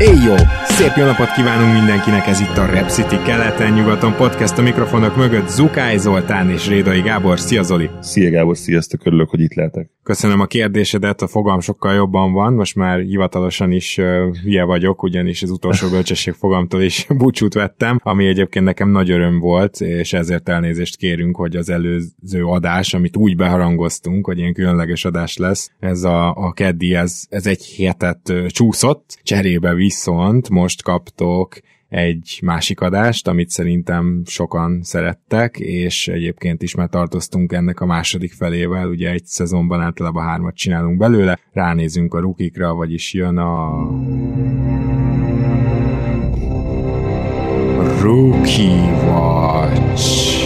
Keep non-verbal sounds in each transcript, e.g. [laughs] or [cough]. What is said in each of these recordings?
Éjjó! Szép jó napot kívánunk mindenkinek, ez itt a Rep City keleten-nyugaton podcast a mikrofonok mögött Zukály Zoltán és Rédai Gábor. Szia Zoli! Szia Gábor, sziasztok, örülök, hogy itt lehetek. Köszönöm a kérdésedet, a fogam sokkal jobban van, most már hivatalosan is uh, hülye vagyok, ugyanis az utolsó [laughs] bölcsesség fogamtól is [laughs] búcsút vettem, ami egyébként nekem nagy öröm volt, és ezért elnézést kérünk, hogy az előző adás, amit úgy beharangoztunk, hogy ilyen különleges adás lesz, ez a, a keddi, ez, ez egy hétet uh, csúszott, cserébe viszont most kaptok egy másik adást, amit szerintem sokan szerettek, és egyébként is már tartoztunk ennek a második felével, ugye egy szezonban általában hármat csinálunk belőle, ránézünk a rukikra, vagyis jön a... Rookie Watch.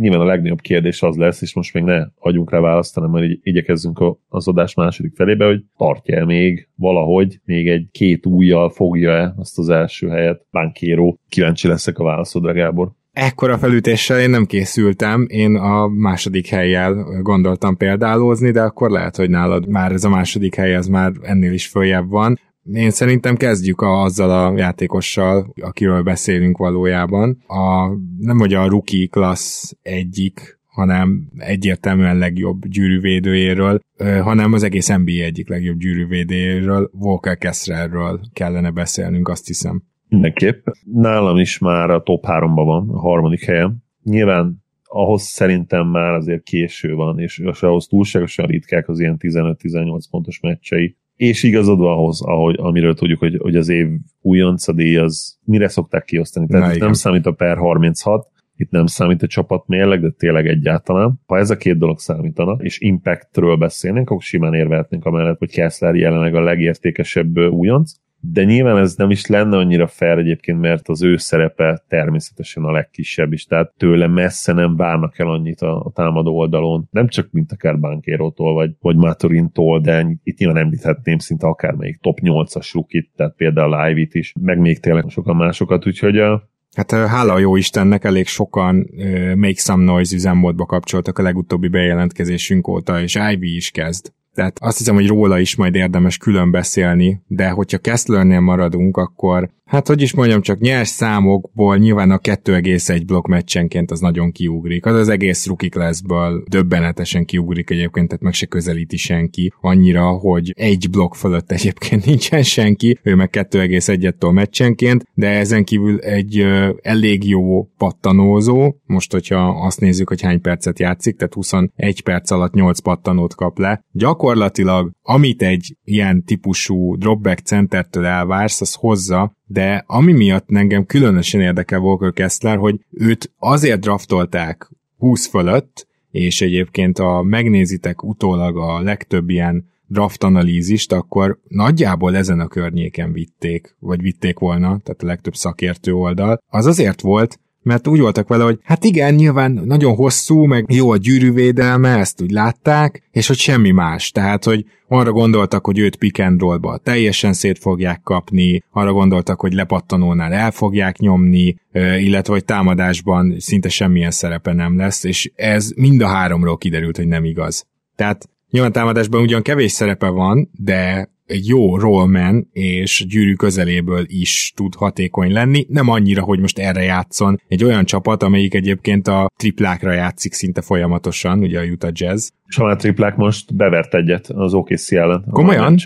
Nyilván a legnagyobb kérdés az lesz, és most még ne adjunk rá választ, hanem majd igyekezzünk az adás második felébe, hogy tartja-e még valahogy, még egy két újjal fogja-e azt az első helyet Bankéró. Kíváncsi leszek a válaszodra, Gábor. Ekkora felütéssel én nem készültem, én a második helyjel gondoltam példálózni, de akkor lehet, hogy nálad már ez a második hely, ez már ennél is följebb van. Én szerintem kezdjük a, azzal a játékossal, akiről beszélünk valójában. A, nem hogy a rookie class egyik, hanem egyértelműen legjobb gyűrűvédőjéről, hanem az egész NBA egyik legjobb gyűrűvédőjéről, Walker Kesslerről kellene beszélnünk, azt hiszem. Mindenképp. Nálam is már a top 3-ban van, a harmadik helyen. Nyilván ahhoz szerintem már azért késő van, és, és ahhoz túlságosan ritkák az ilyen 15-18 pontos meccsei, és igazad van ahhoz, ahogy, amiről tudjuk, hogy, hogy az év újonca díj az mire szokták kiosztani. Tehát Na, nem számít a per 36, itt nem számít a csapat mérleg, de tényleg egyáltalán. Ha ez a két dolog számítana, és impactről beszélnénk, akkor simán érvehetnénk amellett, hogy Kessler jelenleg a legértékesebb újonc de nyilván ez nem is lenne annyira fair egyébként, mert az ő szerepe természetesen a legkisebb is, tehát tőle messze nem várnak el annyit a, a támadó oldalon, nem csak mint akár Bankérótól, vagy, vagy Maturintól, de itt nyilván említhetném szinte akármelyik top 8-as rukit, tehát például a Live-it is, meg még tényleg sokan másokat, úgyhogy a, Hát hála a jó Istennek, elég sokan uh, Make Some Noise üzemmódba kapcsoltak a legutóbbi bejelentkezésünk óta, és Ivy is kezd. Tehát azt hiszem, hogy róla is majd érdemes külön beszélni, de hogyha Kesslernél maradunk, akkor hát hogy is mondjam, csak nyers számokból nyilván a 2,1 blokk meccsenként az nagyon kiugrik. Az az egész rookie classből döbbenetesen kiugrik egyébként, tehát meg se közelíti senki annyira, hogy egy blokk fölött [laughs] egyébként nincsen senki, ő meg 2,1-től meccsenként, de ezen kívül egy ö, elég jó pattanózó, most hogyha azt nézzük, hogy hány percet játszik, tehát 21 perc alatt 8 pattanót kap le. Gyakorlatilag, amit egy ilyen típusú dropback centertől elvársz, az hozza, de ami miatt engem különösen érdekel Walker Kessler, hogy őt azért draftolták 20 fölött, és egyébként a megnézitek utólag a legtöbb ilyen draft analízist, akkor nagyjából ezen a környéken vitték, vagy vitték volna, tehát a legtöbb szakértő oldal. Az azért volt, mert úgy voltak vele, hogy hát igen, nyilván nagyon hosszú, meg jó a gyűrűvédelme, ezt úgy látták, és hogy semmi más. Tehát, hogy arra gondoltak, hogy őt pick and roll teljesen szét fogják kapni, arra gondoltak, hogy lepattanónál el fogják nyomni, illetve hogy támadásban szinte semmilyen szerepe nem lesz, és ez mind a háromról kiderült, hogy nem igaz. Tehát nyilván támadásban ugyan kevés szerepe van, de egy jó rollman és gyűrű közeléből is tud hatékony lenni, nem annyira, hogy most erre játszon egy olyan csapat, amelyik egyébként a triplákra játszik szinte folyamatosan, ugye a Utah Jazz. És a triplák most bevert egyet az OKC ellen. Komolyan?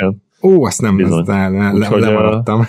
Ó, azt nem, Bizony. le, le, le, lemaradtam.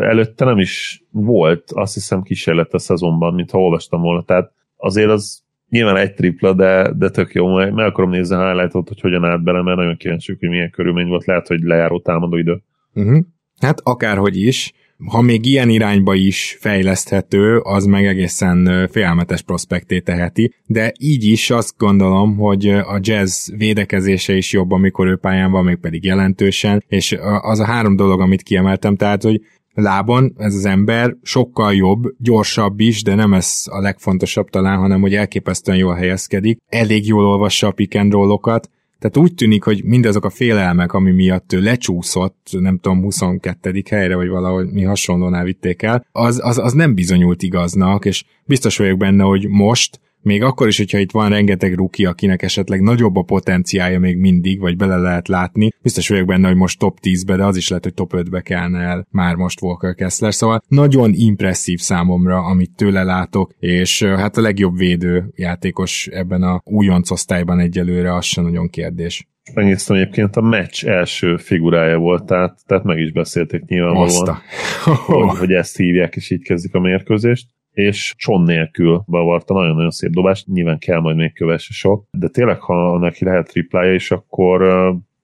előtte nem is volt, azt hiszem kísérlet a szezonban, mintha olvastam volna, tehát azért az nyilván egy tripla, de, de tök jó, majd meg akarom nézni a highlightot, hogy hogyan állt bele, mert nagyon kíváncsi, hogy milyen körülmény volt, lehet, hogy lejáró támadó idő. Uh-huh. Hát akárhogy is, ha még ilyen irányba is fejleszthető, az meg egészen félelmetes prospekté teheti, de így is azt gondolom, hogy a jazz védekezése is jobb, amikor ő pályán van, még pedig jelentősen, és az a három dolog, amit kiemeltem, tehát, hogy lábon ez az ember sokkal jobb, gyorsabb is, de nem ez a legfontosabb talán, hanem hogy elképesztően jól helyezkedik, elég jól olvassa a pick and roll-okat, tehát úgy tűnik, hogy mindazok a félelmek, ami miatt ő lecsúszott, nem tudom, 22. helyre, vagy valahogy mi hasonlónál vitték el, az, az, az nem bizonyult igaznak, és biztos vagyok benne, hogy most még akkor is, hogyha itt van rengeteg ruki, akinek esetleg nagyobb a potenciája még mindig, vagy bele lehet látni, biztos vagyok benne, hogy most top 10-be, de az is lehet, hogy top 5-be kellene el már most Walker Kessler, szóval nagyon impresszív számomra, amit tőle látok, és hát a legjobb védő játékos ebben a újonc osztályban egyelőre, az sem nagyon kérdés. Megnéztem egyébként a meccs első figurája volt, tehát, tehát meg is beszélték nyilvánvalóan, [laughs] hogy, hogy ezt hívják, és így kezdik a mérkőzést és Cson nélkül bevarta. Nagyon-nagyon szép dobást, nyilván kell majd még kövesse sok, de tényleg, ha neki lehet triplája is, akkor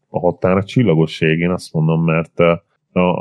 a határa csillagosség, én azt mondom, mert a,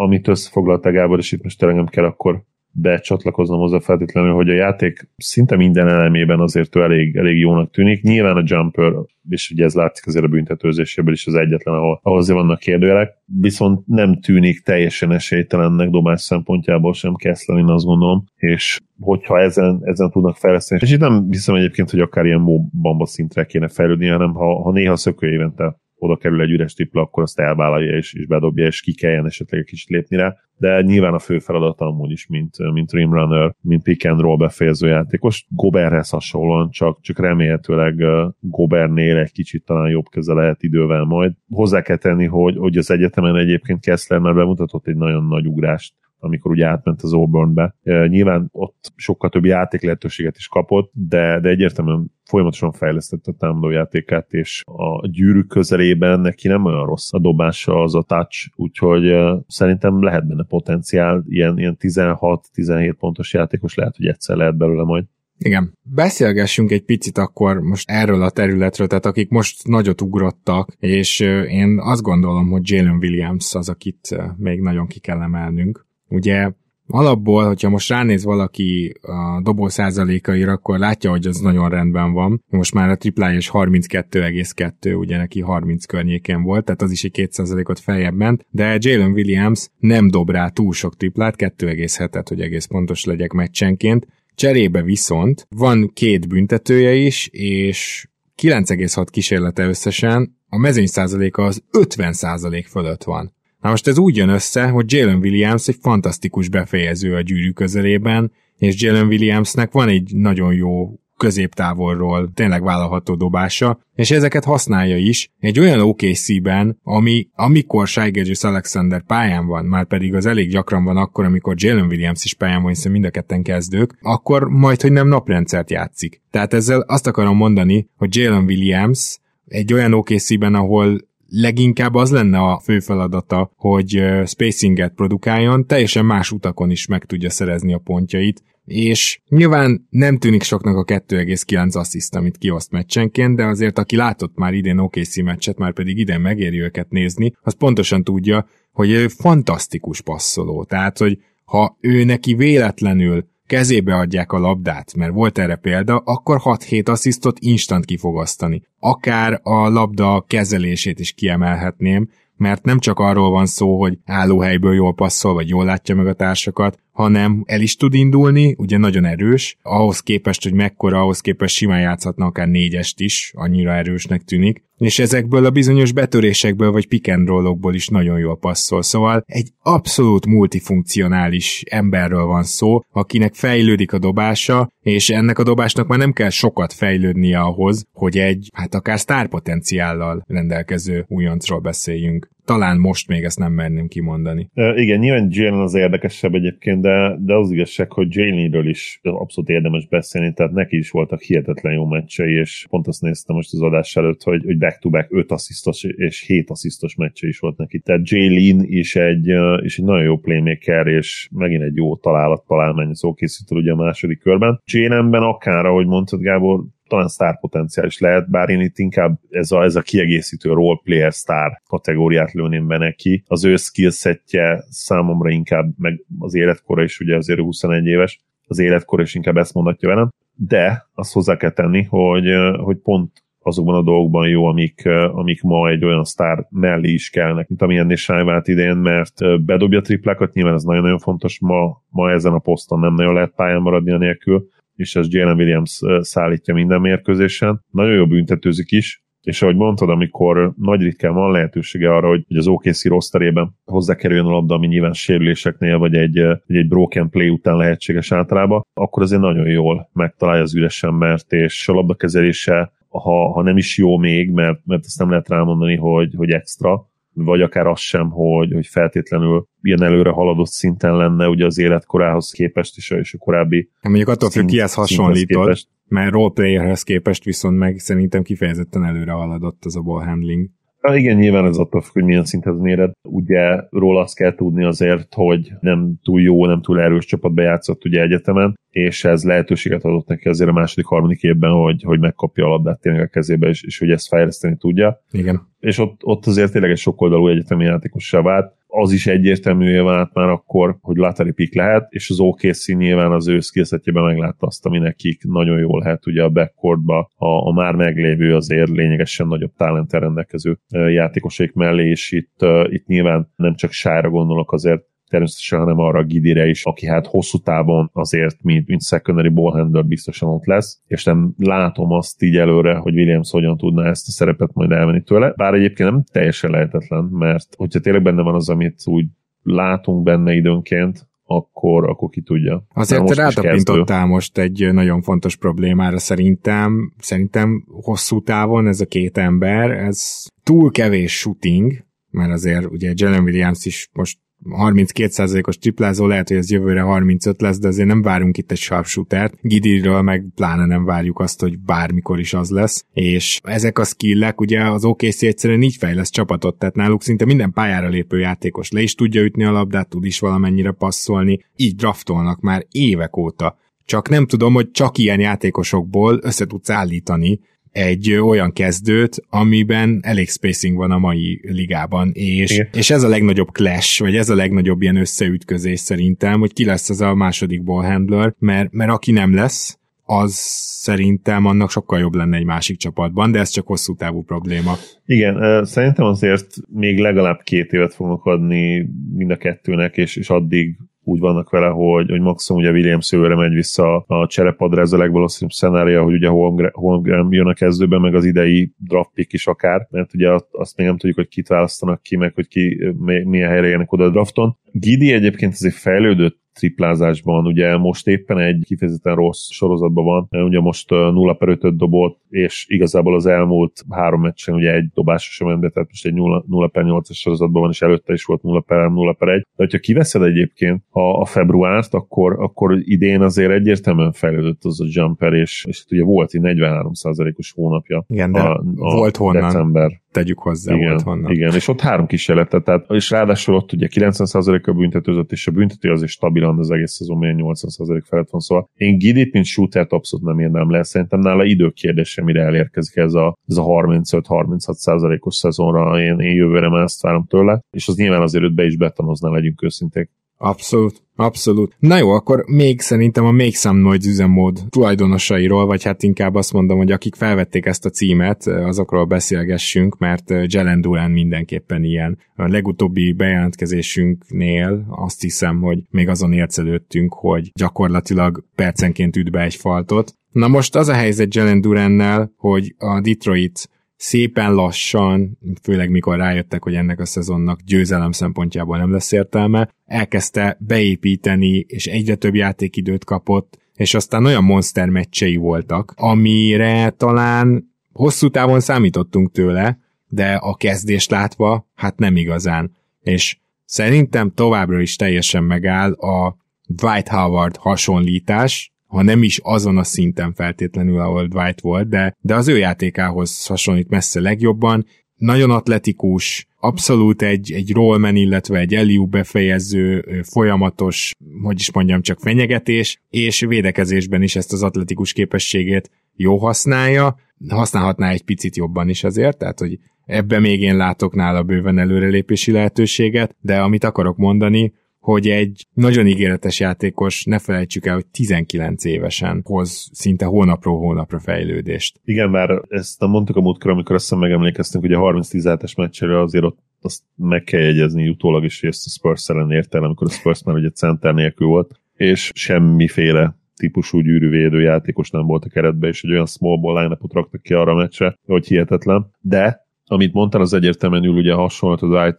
amit összefoglalta Gábor, és itt most tényleg nem kell akkor becsatlakoznom hozzá feltétlenül, hogy a játék szinte minden elemében azért ő elég, elég jónak tűnik. Nyilván a jumper, és ugye ez látszik azért a büntetőzéséből is az egyetlen, ahol, ahol azért vannak kérdőjelek, viszont nem tűnik teljesen esélytelennek dobás szempontjából sem Kessler, én azt gondolom, és hogyha ezen, ezen tudnak fejleszteni, és itt nem hiszem egyébként, hogy akár ilyen bamba szintre kéne fejlődni, hanem ha, ha néha szökő évente oda kerül egy üres tripla, akkor azt elvállalja és, és bedobja, és ki kelljen esetleg egy kicsit lépni rá. De nyilván a fő feladata amúgy is, mint, mint rim runner, mint pick and roll befejező játékos. Goberhez hasonlóan, csak, csak remélhetőleg Gobernél egy kicsit talán jobb keze lehet idővel majd. Hozzá kell tenni, hogy, hogy az egyetemen egyébként Kessler már bemutatott egy nagyon nagy ugrást amikor ugye átment az Auburnbe. Nyilván ott sokkal több játék lehetőséget is kapott, de, de egyértelműen folyamatosan fejlesztette a támadó játékát, és a gyűrűk közelében neki nem olyan rossz a dobása, az a touch, úgyhogy szerintem lehet benne potenciál, ilyen, ilyen 16-17 pontos játékos lehet, hogy egyszer lehet belőle majd. Igen. Beszélgessünk egy picit akkor most erről a területről, tehát akik most nagyot ugrottak, és én azt gondolom, hogy Jalen Williams az, akit még nagyon ki kell emelnünk. Ugye alapból, hogyha most ránéz valaki a dobó százalékaira, akkor látja, hogy az nagyon rendben van. Most már a triplája is 32,2, ugye neki 30 környéken volt, tehát az is egy 2%-ot feljebb ment, de Jalen Williams nem dob rá túl sok triplát, 2,7-et, hogy egész pontos legyek meccsenként. Cserébe viszont van két büntetője is, és 9,6 kísérlete összesen, a mezőny százaléka az 50 százalék fölött van. Na most ez úgy jön össze, hogy Jalen Williams egy fantasztikus befejező a gyűrű közelében, és Jalen Williamsnek van egy nagyon jó középtávolról tényleg vállalható dobása, és ezeket használja is egy olyan OKC-ben, ami amikor Shai Alexander pályán van, már pedig az elég gyakran van akkor, amikor Jalen Williams is pályán van, hiszen mind a ketten kezdők, akkor majd, hogy nem naprendszert játszik. Tehát ezzel azt akarom mondani, hogy Jalen Williams egy olyan OKC-ben, ahol leginkább az lenne a fő feladata, hogy spacinget produkáljon, teljesen más utakon is meg tudja szerezni a pontjait, és nyilván nem tűnik soknak a 2,9 assziszt, amit kioszt meccsenként, de azért aki látott már idén OKC meccset, már pedig idén megéri őket nézni, az pontosan tudja, hogy ő fantasztikus passzoló. Tehát, hogy ha ő neki véletlenül kezébe adják a labdát, mert volt erre példa, akkor 6-7 asszisztot instant kifogasztani. Akár a labda kezelését is kiemelhetném, mert nem csak arról van szó, hogy állóhelyből jól passzol, vagy jól látja meg a társakat, hanem el is tud indulni, ugye nagyon erős, ahhoz képest, hogy mekkora, ahhoz képest simán játszhatna akár négyest is, annyira erősnek tűnik, és ezekből a bizonyos betörésekből vagy pick and is nagyon jól passzol. Szóval egy abszolút multifunkcionális emberről van szó, akinek fejlődik a dobása, és ennek a dobásnak már nem kell sokat fejlődnie ahhoz, hogy egy, hát akár sztárpotenciállal rendelkező újoncról beszéljünk talán most még ezt nem merném kimondani. Uh, igen, nyilván Jalen az érdekesebb egyébként, de, de az igazság, hogy Jalenről is abszolút érdemes beszélni, tehát neki is voltak hihetetlen jó meccsei, és pont azt néztem most az adás előtt, hogy, hogy back-to-back 5 asszisztos és 7 asszisztos meccse is volt neki. Tehát Jalen is egy, is egy nagyon jó playmaker, és megint egy jó találat találmány az készítő ugye a második körben. Jalenben akár, ahogy mondtad Gábor, talán sztár potenciális lehet, bár én itt inkább ez a, ez a kiegészítő role player sztár kategóriát lőném be neki. Az ő skillsetje számomra inkább, meg az életkora is ugye azért 21 éves, az életkor is inkább ezt mondatja velem, de azt hozzá kell tenni, hogy, hogy pont azokban a dolgokban jó, amik, amik ma egy olyan sztár mellé is kellnek, mint amilyennél Sájvált idén, mert bedobja triplákat, nyilván ez nagyon-nagyon fontos, ma, ma ezen a poszton nem nagyon lehet pályán maradni a nélkül, és ez Jalen Williams szállítja minden mérkőzésen. Nagyon jó büntetőzik is, és ahogy mondtad, amikor nagy ritkán van lehetősége arra, hogy az OKC rosterében hozzákerüljön a labda, ami nyilván sérüléseknél, vagy egy, vagy egy broken play után lehetséges általában, akkor azért nagyon jól megtalálja az üres embert, és a labdakezelése, ha, ha nem is jó még, mert, mert ezt nem lehet rámondani, hogy, hogy extra, vagy akár az sem, hogy, hogy feltétlenül ilyen előre haladott szinten lenne ugye az életkorához képest is, és a korábbi Mondjuk attól függ, kihez hasonlítod, mert roleplayerhez képest viszont meg szerintem kifejezetten előre haladott az a ball handling. Na igen, nyilván ez attól függ, hogy milyen szinthez méred. Ugye róla azt kell tudni azért, hogy nem túl jó, nem túl erős csapatba játszott ugye egyetemen, és ez lehetőséget adott neki azért a második, harmadik évben, hogy, hogy megkapja a labdát tényleg a kezébe, és, és hogy ezt fejleszteni tudja. Igen. És ott, ott azért tényleg egy sokoldalú egyetemi játékossá vált az is egyértelművé vált már akkor, hogy lottery pick lehet, és az OKC nyilván az ő skillsetjében meglátta azt, ami nekik nagyon jól lehet ugye a backcourtba. A, a már meglévő azért lényegesen nagyobb talenten rendelkező játékosaik mellé, és itt, itt nyilván nem csak sára gondolok azért, természetesen, hanem arra a Gidire is, aki hát hosszú távon azért, mint, mint secondary ballhandler biztosan ott lesz, és nem látom azt így előre, hogy Williams hogyan tudná ezt a szerepet majd elvenni tőle, bár egyébként nem teljesen lehetetlen, mert hogyha tényleg benne van az, amit úgy látunk benne időnként, akkor, akkor ki tudja. Azért te rátapintottál most egy nagyon fontos problémára szerintem. Szerintem hosszú távon ez a két ember, ez túl kevés shooting, mert azért ugye Jalen Williams is most 32%-os triplázó, lehet, hogy ez jövőre 35 lesz, de azért nem várunk itt egy sharpshootert. Gidiről meg pláne nem várjuk azt, hogy bármikor is az lesz. És ezek a skillek, ugye az OKC egyszerűen így fejlesz csapatot, tehát náluk szinte minden pályára lépő játékos le is tudja ütni a labdát, tud is valamennyire passzolni, így draftolnak már évek óta. Csak nem tudom, hogy csak ilyen játékosokból össze tudsz állítani egy olyan kezdőt, amiben elég spacing van a mai ligában, és, és ez a legnagyobb clash, vagy ez a legnagyobb ilyen összeütközés szerintem, hogy ki lesz az a második ball handler, mert, mert aki nem lesz, az szerintem annak sokkal jobb lenne egy másik csapatban, de ez csak hosszú távú probléma. Igen, szerintem azért még legalább két évet fognak adni mind a kettőnek, és, és addig úgy vannak vele, hogy, hogy maximum ugye Williams jövőre megy vissza a cserepadra, ez a legvalószínűbb szenária, hogy ugye Holmgren jön a kezdőben, meg az idei draft pick is akár, mert ugye azt még nem tudjuk, hogy kit választanak ki, meg hogy ki milyen helyre jönnek oda a drafton. Gidi egyébként azért fejlődött triplázásban. Ugye most éppen egy kifejezetten rossz sorozatban van, ugye most 0 per 5 dobott, és igazából az elmúlt három meccsen ugye egy dobása sem ment tehát most egy 0, 0 per 8-as sorozatban van, és előtte is volt 0 per 0 per 1. De hogyha kiveszed egyébként a, a februárt, akkor, akkor idén azért egyértelműen fejlődött az a jumper, és, és ugye volt egy 43%-os hónapja. Igen, de a, a volt honnan. December tegyük hozzá, igen, volt honnan. Igen, és ott három kísérletet, tehát, és ráadásul ott ugye 90%-a büntetőzött, és a büntető az is stabilan az egész szezon, 80% felett van, szóval én Gidit, mint shootert abszolút nem érnem le, szerintem nála időkérdése, mire elérkezik ez a, ez a 35-36%-os szezonra, én, én jövőre már ezt várom tőle, és az nyilván azért őt be is betanozná, legyünk őszinték. Abszolút, abszolút. Na jó, akkor még szerintem a Make Some Noise üzemmód tulajdonosairól, vagy hát inkább azt mondom, hogy akik felvették ezt a címet, azokról beszélgessünk, mert Jelen Duran mindenképpen ilyen. A legutóbbi bejelentkezésünknél azt hiszem, hogy még azon ércelődtünk, hogy gyakorlatilag percenként üt be egy faltot. Na most az a helyzet Jelen Durannel, hogy a Detroit szépen lassan, főleg mikor rájöttek, hogy ennek a szezonnak győzelem szempontjából nem lesz értelme, elkezdte beépíteni, és egyre több játékidőt kapott, és aztán olyan monster meccsei voltak, amire talán hosszú távon számítottunk tőle, de a kezdést látva, hát nem igazán. És szerintem továbbra is teljesen megáll a Dwight Howard hasonlítás, ha nem is azon a szinten feltétlenül, ahol Dwight volt, de, de az ő játékához hasonlít messze legjobban. Nagyon atletikus, abszolút egy, egy rollman, illetve egy Eliu befejező, folyamatos, hogy is mondjam, csak fenyegetés, és védekezésben is ezt az atletikus képességét jó használja, használhatná egy picit jobban is azért, tehát hogy ebbe még én látok nála bőven előrelépési lehetőséget, de amit akarok mondani, hogy egy nagyon ígéretes játékos, ne felejtsük el, hogy 19 évesen hoz szinte hónapról hónapra fejlődést. Igen, már ezt mondtuk a múltkor, amikor azt megemlékeztünk, hogy a 30-17-es meccsére azért ott azt meg kell jegyezni utólag is, hogy ezt a Spurs ellen érte amikor a Spurs már ugye center nélkül volt, és semmiféle típusú gyűrűvédő játékos nem volt a keretbe, és egy olyan small ball line raktak ki arra a meccsre, hogy hihetetlen. De amit mondtál, az egyértelműen ül ugye hasonló az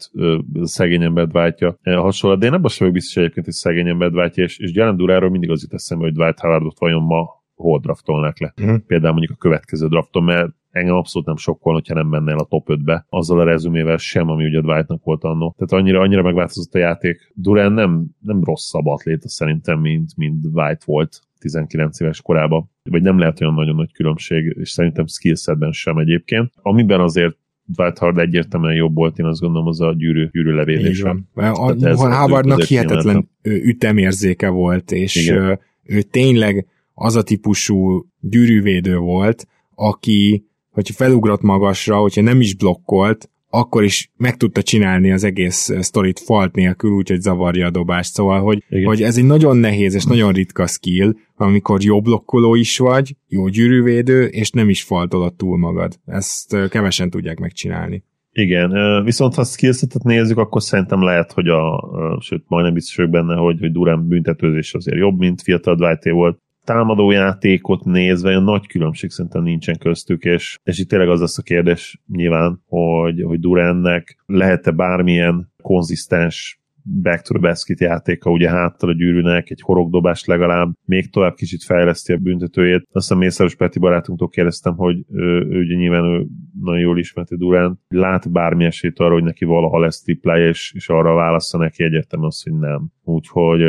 a szegény embert váltja hasonló, de én ebben sem vagyok biztos egyébként, hogy szegény embert váltja, és, és Jalen Duráról mindig az jut eszembe, hogy Dwight Howardot vajon ma hol draftolnák le. Uh-huh. Például mondjuk a következő drafton, mert engem abszolút nem sokkal, hogyha nem menne el a top 5-be, azzal a rezumével sem, ami ugye Dwightnak volt annó. Tehát annyira, annyira megváltozott a játék. Durán nem, nem rosszabb atléta szerintem, mint, mint Dwight volt 19 éves korában. Vagy nem lehet olyan nagyon nagy különbség, és szerintem skillsetben sem egyébként. Amiben azért Dwight Howard egyértelműen jobb volt, én azt gondolom, az a gyűrű, gyűrű levélése. A, a Howardnak hihetetlen ütemérzéke volt, és Igen. ő tényleg az a típusú gyűrűvédő volt, aki, hogyha felugrott magasra, hogyha nem is blokkolt, akkor is meg tudta csinálni az egész sztorit falt nélkül, úgyhogy zavarja a dobást. Szóval, hogy, hogy ez egy nagyon nehéz és nagyon ritka skill, amikor jó blokkoló is vagy, jó gyűrűvédő, és nem is faltolod túl magad. Ezt kevesen tudják megcsinálni. Igen, viszont ha skillsetet nézzük, akkor szerintem lehet, hogy a, sőt, majdnem biztos vagyok benne, hogy, hogy Durán büntetőzés azért jobb, mint fiatal Dwight volt támadójátékot nézve olyan nagy különbség szerintem nincsen köztük, és, és itt tényleg az lesz a kérdés nyilván, hogy, hogy Durannek lehet-e bármilyen konzisztens back to the basket játéka, ugye háttal a gyűrűnek, egy horogdobást legalább, még tovább kicsit fejleszti a büntetőjét. Aztán Mészáros Peti barátunktól kérdeztem, hogy ő, ő ugye nyilván ő nagyon jól ismerte Durán, lát bármi esélyt arra, hogy neki valaha lesz triplája, és, és arra válaszza neki egyértelműen az, hogy nem. Úgyhogy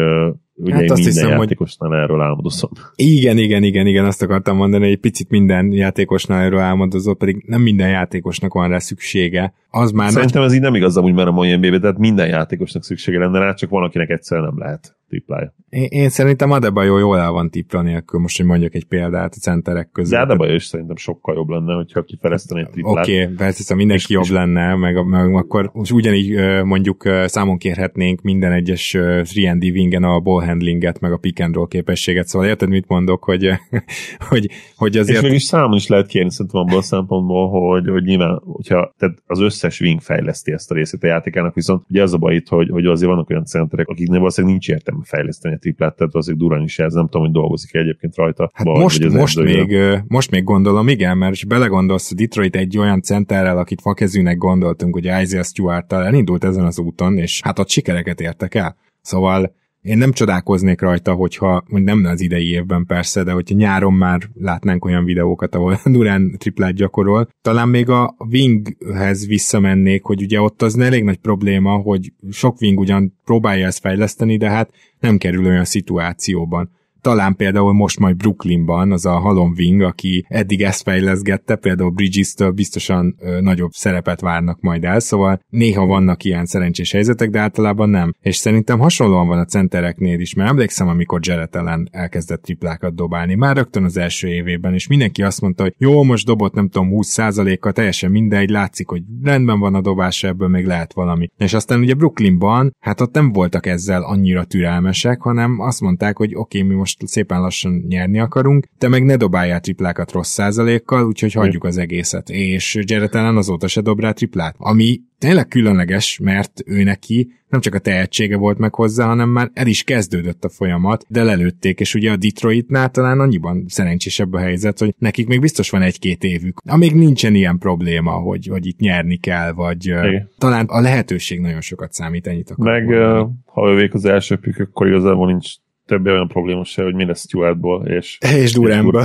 Ugye hát azt minden hiszem, játékosnál hogy... erről álmodozom. Igen, igen, igen, igen, azt akartam mondani, hogy egy picit minden játékosnál erről álmodozol, pedig nem minden játékosnak van rá szüksége. Az már Szerintem ez így nem igaz, hogy már a mai nba tehát minden játékosnak szüksége lenne rá, csak van, akinek egyszerűen nem lehet triplája. Én, én szerintem Adebayo jól el van tipla nélkül, most hogy mondjak egy példát a centerek között. De Adebayo is szerintem sokkal jobb lenne, hogyha kiferesztené egy triplát. Oké, okay, persze, mindenki és, jobb és... lenne, meg, meg, akkor most ugyanígy mondjuk számon kérhetnénk minden egyes 3 wingen a ball handlinget, meg a pick and roll képességet, szóval érted, mit mondok, hogy, [laughs] hogy, hogy azért... És mégis számon is lehet kérni szerintem abból a szempontból, hogy, hogy nyilván, hogyha tehát az összes wing fejleszti ezt a részét a játékának, viszont ugye az a baj itt, hogy, hogy azért vannak olyan centerek, akiknél valószínűleg nincs értelme fejleszteni a triplát, tehát azért durán is ez, nem tudom, hogy dolgozik egyébként rajta. Hát vagy, most, vagy most, még, most még gondolom, igen, mert ha belegondolsz, a Detroit egy olyan centerrel, akit fakezűnek gondoltunk, hogy Isaiah Stewart-tal elindult ezen az úton, és hát ott sikereket értek el. Szóval én nem csodálkoznék rajta, hogyha, hogy nem az idei évben persze, de hogyha nyáron már látnánk olyan videókat, ahol [laughs] Durán triplát gyakorol. Talán még a Winghez visszamennék, hogy ugye ott az elég nagy probléma, hogy sok Wing ugyan próbálja ezt fejleszteni, de hát nem kerül olyan szituációban talán például most majd Brooklynban az a Halom Wing, aki eddig ezt fejleszgette, például Bridges-től biztosan ö, nagyobb szerepet várnak majd el, szóval néha vannak ilyen szerencsés helyzetek, de általában nem. És szerintem hasonlóan van a centereknél is, mert emlékszem, amikor Jarrett ellen elkezdett triplákat dobálni, már rögtön az első évében, és mindenki azt mondta, hogy jó, most dobott nem tudom 20%-kal, teljesen mindegy, látszik, hogy rendben van a dobása, ebből még lehet valami. És aztán ugye Brooklynban, hát ott nem voltak ezzel annyira türelmesek, hanem azt mondták, hogy oké, okay, mi most most szépen lassan nyerni akarunk, te meg ne dobáljál triplákat rossz százalékkal, úgyhogy hagyjuk az egészet. És Jared Allen azóta se dob rá triplát. Ami tényleg különleges, mert ő neki nem csak a tehetsége volt meg hozzá, hanem már el is kezdődött a folyamat, de lelőtték, és ugye a Detroitnál talán annyiban szerencsésebb a helyzet, hogy nekik még biztos van egy-két évük. Amíg nincsen ilyen probléma, hogy, hogy itt nyerni kell, vagy Igen. talán a lehetőség nagyon sokat számít, ennyit akarok Meg uh, ha övék az első pük, akkor igazából nincs több olyan probléma se, hogy mi lesz Stuartból, és, és Duránba.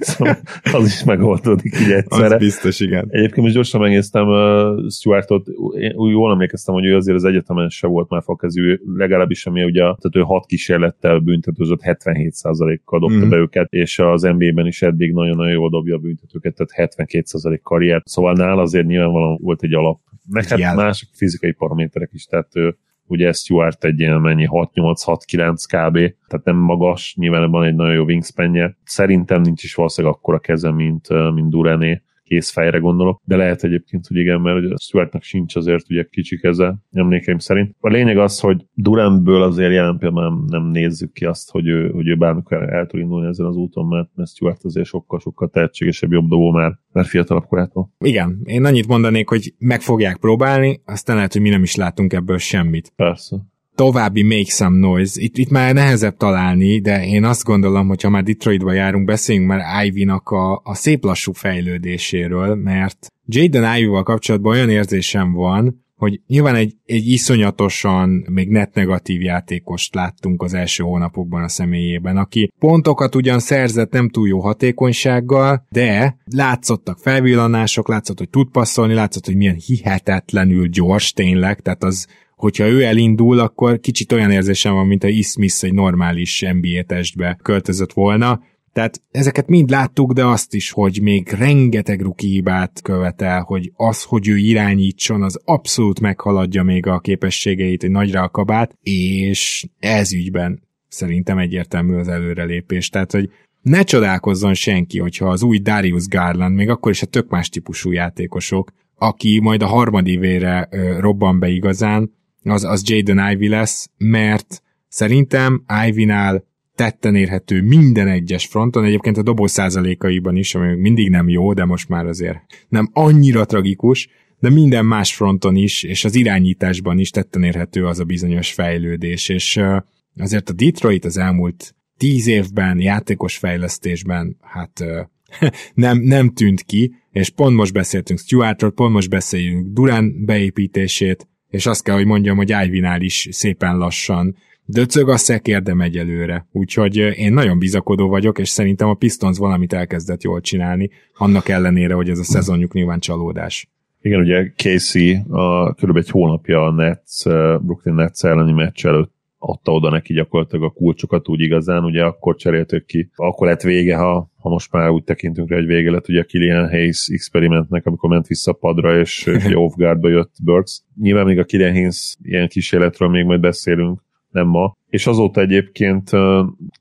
szóval [laughs] az is megoldódik így egyszerre. Az biztos, igen. Egyébként most gyorsan megnéztem uh, Stuartot, én úgy jól emlékeztem, hogy ő azért az egyetemen se volt már fakezű, legalábbis ami ugye, tehát ő hat kísérlettel büntetőzött, 77%-kal dobta mm. be őket, és az NBA-ben is eddig nagyon-nagyon jól dobja a büntetőket, tehát 72% karrier. Szóval nál azért nyilvánvalóan volt egy alap. Meg hát mások fizikai paraméterek is, tehát ő ugye Stuart egy ilyen mennyi 6-8-6-9 kb, tehát nem magas, nyilván van egy nagyon jó wingspanje. Szerintem nincs is valószínűleg akkora keze, mint, mint Durené, készfejre gondolok, de lehet egyébként, hogy igen, mert ugye Stuartnak sincs azért ugye kicsi keze, emlékeim szerint. A lényeg az, hogy Durantből azért jelen pillanatban nem, nem nézzük ki azt, hogy ő, hogy ő bármikor el tud indulni ezen az úton, mert, mert Stuart azért sokkal-sokkal tehetségesebb jobb dobó már, már fiatalabb korától. Igen, én annyit mondanék, hogy meg fogják próbálni, aztán lehet, hogy mi nem is látunk ebből semmit. Persze további Make Some Noise. Itt, itt már nehezebb találni, de én azt gondolom, hogy ha már Detroitba járunk, beszéljünk már Ivy-nak a, a szép lassú fejlődéséről, mert Jaden Ivy-val kapcsolatban olyan érzésem van, hogy nyilván egy, egy iszonyatosan még net negatív játékost láttunk az első hónapokban a személyében, aki pontokat ugyan szerzett nem túl jó hatékonysággal, de látszottak felvillanások, látszott, hogy tud passzolni, látszott, hogy milyen hihetetlenül gyors tényleg, tehát az hogyha ő elindul, akkor kicsit olyan érzésem van, mint a Ismith egy normális NBA testbe költözött volna, tehát ezeket mind láttuk, de azt is, hogy még rengeteg ruki hibát követel, hogy az, hogy ő irányítson, az abszolút meghaladja még a képességeit, egy nagyra a kabát, és ez ügyben szerintem egyértelmű az előrelépés. Tehát, hogy ne csodálkozzon senki, hogyha az új Darius Garland, még akkor is a tök más típusú játékosok, aki majd a harmadivére robban be igazán, az, az Jaden Ivy lesz, mert szerintem Ivy-nál tetten érhető minden egyes fronton, egyébként a dobó százalékaiban is, ami mindig nem jó, de most már azért nem annyira tragikus, de minden más fronton is, és az irányításban is tetten érhető az a bizonyos fejlődés, és azért a Detroit az elmúlt tíz évben játékos fejlesztésben hát [laughs] nem, nem tűnt ki, és pont most beszéltünk Stuartról, pont most beszéljünk Durán beépítését, és azt kell, hogy mondjam, hogy Ivy-nál is szépen lassan döcög a szekér, de megy előre. Úgyhogy én nagyon bizakodó vagyok, és szerintem a Pistons valamit elkezdett jól csinálni, annak ellenére, hogy ez a szezonjuk nyilván csalódás. Igen, ugye Casey a, kb. egy hónapja a Nets, Brooklyn Nets elleni meccs előtt adta oda neki gyakorlatilag a kulcsokat úgy igazán, ugye akkor cseréltük ki. Akkor lett vége, ha, ha most már úgy tekintünk rá, hogy vége lett ugye a Killian Hayes experimentnek, amikor ment vissza a padra, és [laughs] off guardba jött Burks. Nyilván még a Killian Hayes ilyen kísérletről még majd beszélünk, nem ma. És azóta egyébként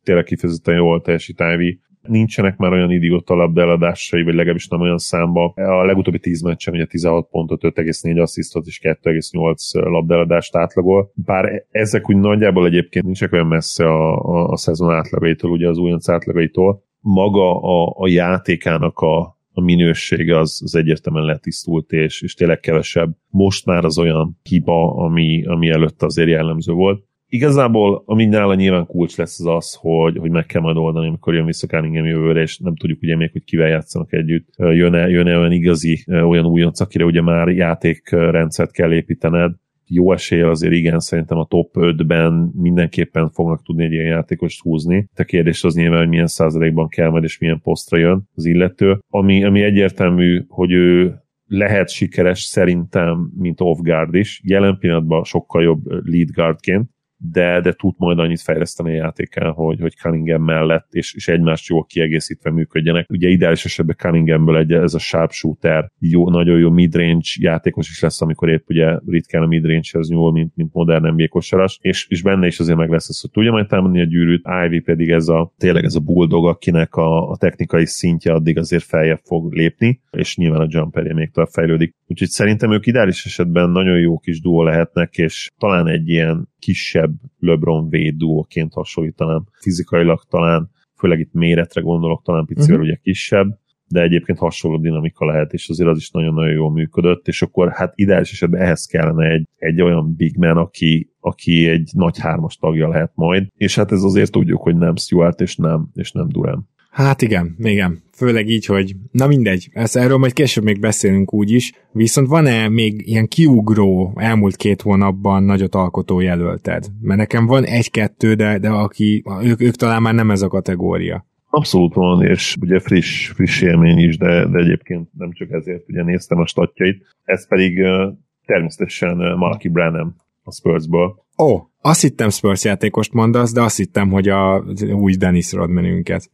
tényleg kifejezetten jól teljesít Ivy nincsenek már olyan idióta labdeladásai, vagy legalábbis nem olyan számba. A legutóbbi 10 meccsen ugye 16 pontot, 5,4 asszisztot és 2,8 labdeladást átlagol. Bár ezek úgy nagyjából egyébként nincsenek olyan messze a, a, a szezon átlagaitól, ugye az újonc átlagaitól. Maga a, a játékának a, a minősége az, az egyértelműen letisztult, és, és tényleg kevesebb. Most már az olyan hiba, ami, ami előtt azért jellemző volt. Igazából, ami nála nyilván kulcs lesz az az, hogy, hogy meg kell majd oldani, amikor jön vissza Cunningham jövőre, és nem tudjuk ugye még, hogy kivel játszanak együtt. Jön-e, jön-e olyan igazi, olyan újonc, akire ugye már játékrendszert kell építened, jó eséllyel azért igen, szerintem a top 5-ben mindenképpen fognak tudni egy ilyen játékost húzni. A kérdés az nyilván, hogy milyen százalékban kell majd, és milyen posztra jön az illető. Ami, ami egyértelmű, hogy ő lehet sikeres szerintem, mint off-guard is. Jelen pillanatban sokkal jobb lead guardként, de, de tud majd annyit fejleszteni a játékán, hogy, hogy Cunningham mellett, és, és egymást jól kiegészítve működjenek. Ugye ideális esetben Cunninghamből egy, ez a sharpshooter, jó, nagyon jó midrange játékos is lesz, amikor épp ugye ritkán a midrange-hez nyúl, mint, mint modern NBA kosaras, és, és benne is azért meg lesz az, hogy tudja majd támadni a gyűrűt, Ivy pedig ez a tényleg ez a bulldog, akinek a, a technikai szintje addig azért feljebb fog lépni, és nyilván a jumperje még tovább fejlődik. Úgyhogy szerintem ők ideális esetben nagyon jó kis duó lehetnek, és talán egy ilyen kisebb LeBron duóként hasonlítanám. Fizikailag talán, főleg itt méretre gondolok, talán picivel uh-huh. ugye kisebb, de egyébként hasonló dinamika lehet, és azért az is nagyon-nagyon jól működött, és akkor hát ideális esetben ehhez kellene egy, egy olyan big man, aki, aki egy nagy hármas tagja lehet majd, és hát ez azért tudjuk, hogy nem Stuart, és nem, és nem Durant. Hát igen, igen. Főleg így, hogy na mindegy, ezt erről majd később még beszélünk úgy is, viszont van-e még ilyen kiugró elmúlt két hónapban nagyot alkotó jelölted? Mert nekem van egy-kettő, de, de aki, ők, ők talán már nem ez a kategória. Abszolút van, és ugye friss, friss élmény is, de, de egyébként nem csak ezért ugye néztem a statjait. Ez pedig természetesen Malaki Branham, a Spursből. Ó, oh, azt hittem Spurs játékost mondasz, de azt hittem, hogy a új Dennis Rodmanünket.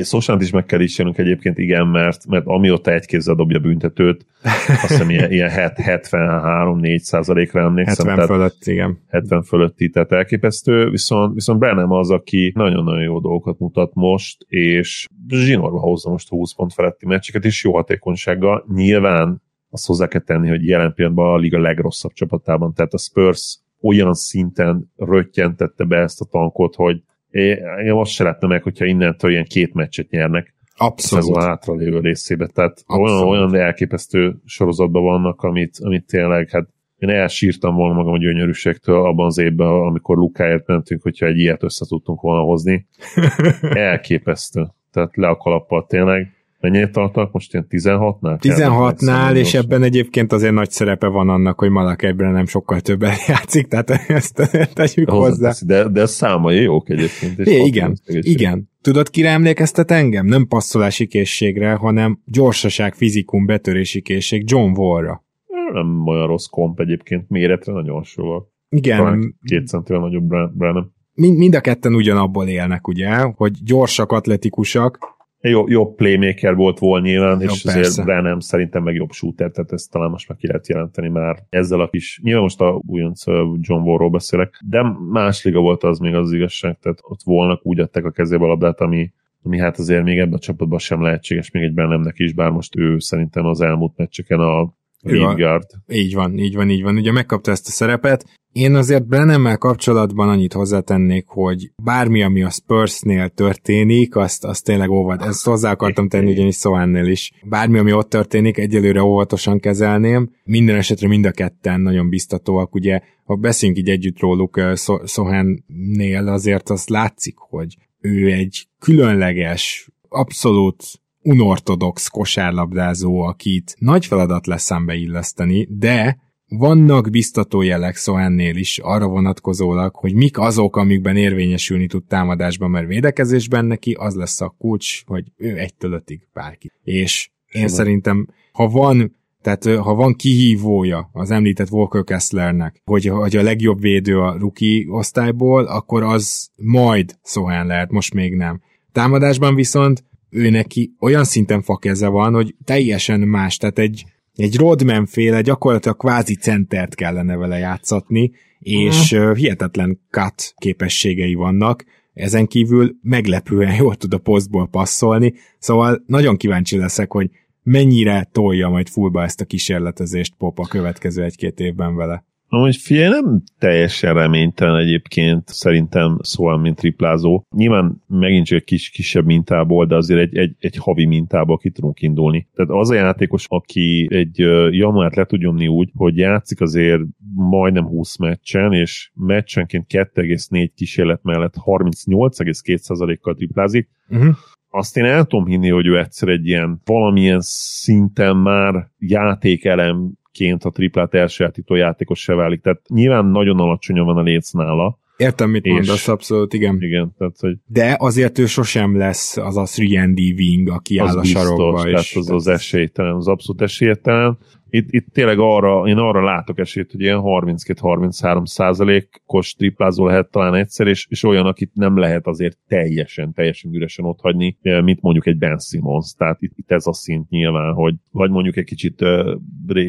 Szósant is meg kell ismernünk egyébként, igen, mert, mert amióta egy kézzel dobja büntetőt, azt hiszem ilyen, ilyen 73-4 százalékra emlékszem. 70 tehát fölött, igen. 70 fölötti, tehát elképesztő, viszont, viszont Brennan az, aki nagyon-nagyon jó dolgokat mutat most, és zsinórba hozza most 20 pont feletti meccseket, és jó hatékonysággal. Nyilván azt hozzá kell tenni, hogy jelen pillanatban a liga legrosszabb csapatában, tehát a Spurs olyan szinten röttyentette be ezt a tankot, hogy én azt se lehetne meg, hogyha innentől ilyen két meccset nyernek. Abszolút. Ez a hátralévő részébe. Tehát olyan, olyan elképesztő sorozatban vannak, amit, amit tényleg, hát én elsírtam volna magam a gyönyörűségtől abban az évben, amikor Lukáért mentünk, hogyha egy ilyet össze tudtunk volna hozni. [laughs] Elképesztő. Tehát le a kalappal tényleg. Mennyire tartanak most ilyen 16-nál? 16-nál, és ebben egyébként azért nagy szerepe van annak, hogy Malakebbre nem sokkal többet [laughs] játszik, tehát ezt [laughs] tegyük hozzá. De, de számai jók egyébként. És é, igen, igen. Tudod, kire emlékeztet engem? Nem passzolási készségre, hanem gyorsaság, fizikum, betörési készség John Wallra. Nem olyan rossz komp egyébként, méretre nagyon hasonló. Igen. Talán két centivel nagyobb Brennan. Mind a ketten ugyanabból élnek, ugye, hogy gyorsak, atletikusak, jó, jobb playmaker volt volna nyilván, Jó, és persze. azért Branham szerintem meg jobb shooter, tehát ezt talán most meg ki lehet jelenteni már ezzel a kis, nyilván most a újonc John Wallról beszélek, de más liga volt az még az igazság, tehát ott volnak úgy adták a kezébe a labdát, ami, ami hát azért még ebben a csapatban sem lehetséges, még egy Branhamnek is, bár most ő szerintem az elmúlt meccseken a Wingard. Így van, így van, így van. Ugye megkapta ezt a szerepet. Én azért Brennemmel kapcsolatban annyit hozzátennék, hogy bármi, ami a Spursnél történik, azt, azt tényleg óvat. Ezt hozzá akartam tenni [laughs] ugyanis Sohannél is. Bármi, ami ott történik, egyelőre óvatosan kezelném. Minden esetre mind a ketten nagyon biztatóak. Ugye, ha beszélünk így együtt róluk, Sohannél azért az látszik, hogy ő egy különleges, abszolút unortodox kosárlabdázó, akit nagy feladat lesz szembeilleszteni, de vannak biztató jelek Sohannél is arra vonatkozólag, hogy mik azok, amikben érvényesülni tud támadásban, mert védekezésben neki az lesz a kulcs, hogy ő egytől ötig bárki. És én Simán. szerintem, ha van tehát ha van kihívója az említett Walker Kesslernek, hogy, hogy a legjobb védő a rookie osztályból, akkor az majd Sohan lehet, most még nem. Támadásban viszont ő neki olyan szinten fakeze van, hogy teljesen más, tehát egy, egy Rodman féle gyakorlatilag kvázi centert kellene vele játszatni, és uh, hihetetlen cut képességei vannak, ezen kívül meglepően jól tud a posztból passzolni, szóval nagyon kíváncsi leszek, hogy mennyire tolja majd fullba ezt a kísérletezést Pop a következő egy-két évben vele. Amúgy figyelj, nem teljesen reménytelen egyébként szerintem szóval, mint triplázó. Nyilván megint csak egy kis, kisebb mintából, de azért egy, egy, egy havi mintából ki tudunk indulni. Tehát az a játékos, aki egy januárt le tud nyomni úgy, hogy játszik azért majdnem 20 meccsen, és meccsenként 2,4 kísérlet mellett 38,2%-kal triplázik, uh-huh azt én el tudom hinni, hogy ő egyszer egy ilyen valamilyen szinten már játékelem ként a triplát elsajátító játékos se válik. Tehát nyilván nagyon alacsonyan van a léc nála. Értem, mit és, mondasz, abszolút, igen. Igen, tehát, hogy... De azért ő sosem lesz az a 3 wing, aki áll a biztos, sarokba. Tehát és az az esélytelen, az abszolút esélytelen itt, itt tényleg arra, én arra látok esélyt, hogy ilyen 32-33 százalékos triplázó lehet talán egyszer, és, és olyan, akit nem lehet azért teljesen, teljesen üresen ott hagyni, mint mondjuk egy Ben Simmons. Tehát itt, itt ez a szint nyilván, hogy vagy mondjuk egy kicsit uh,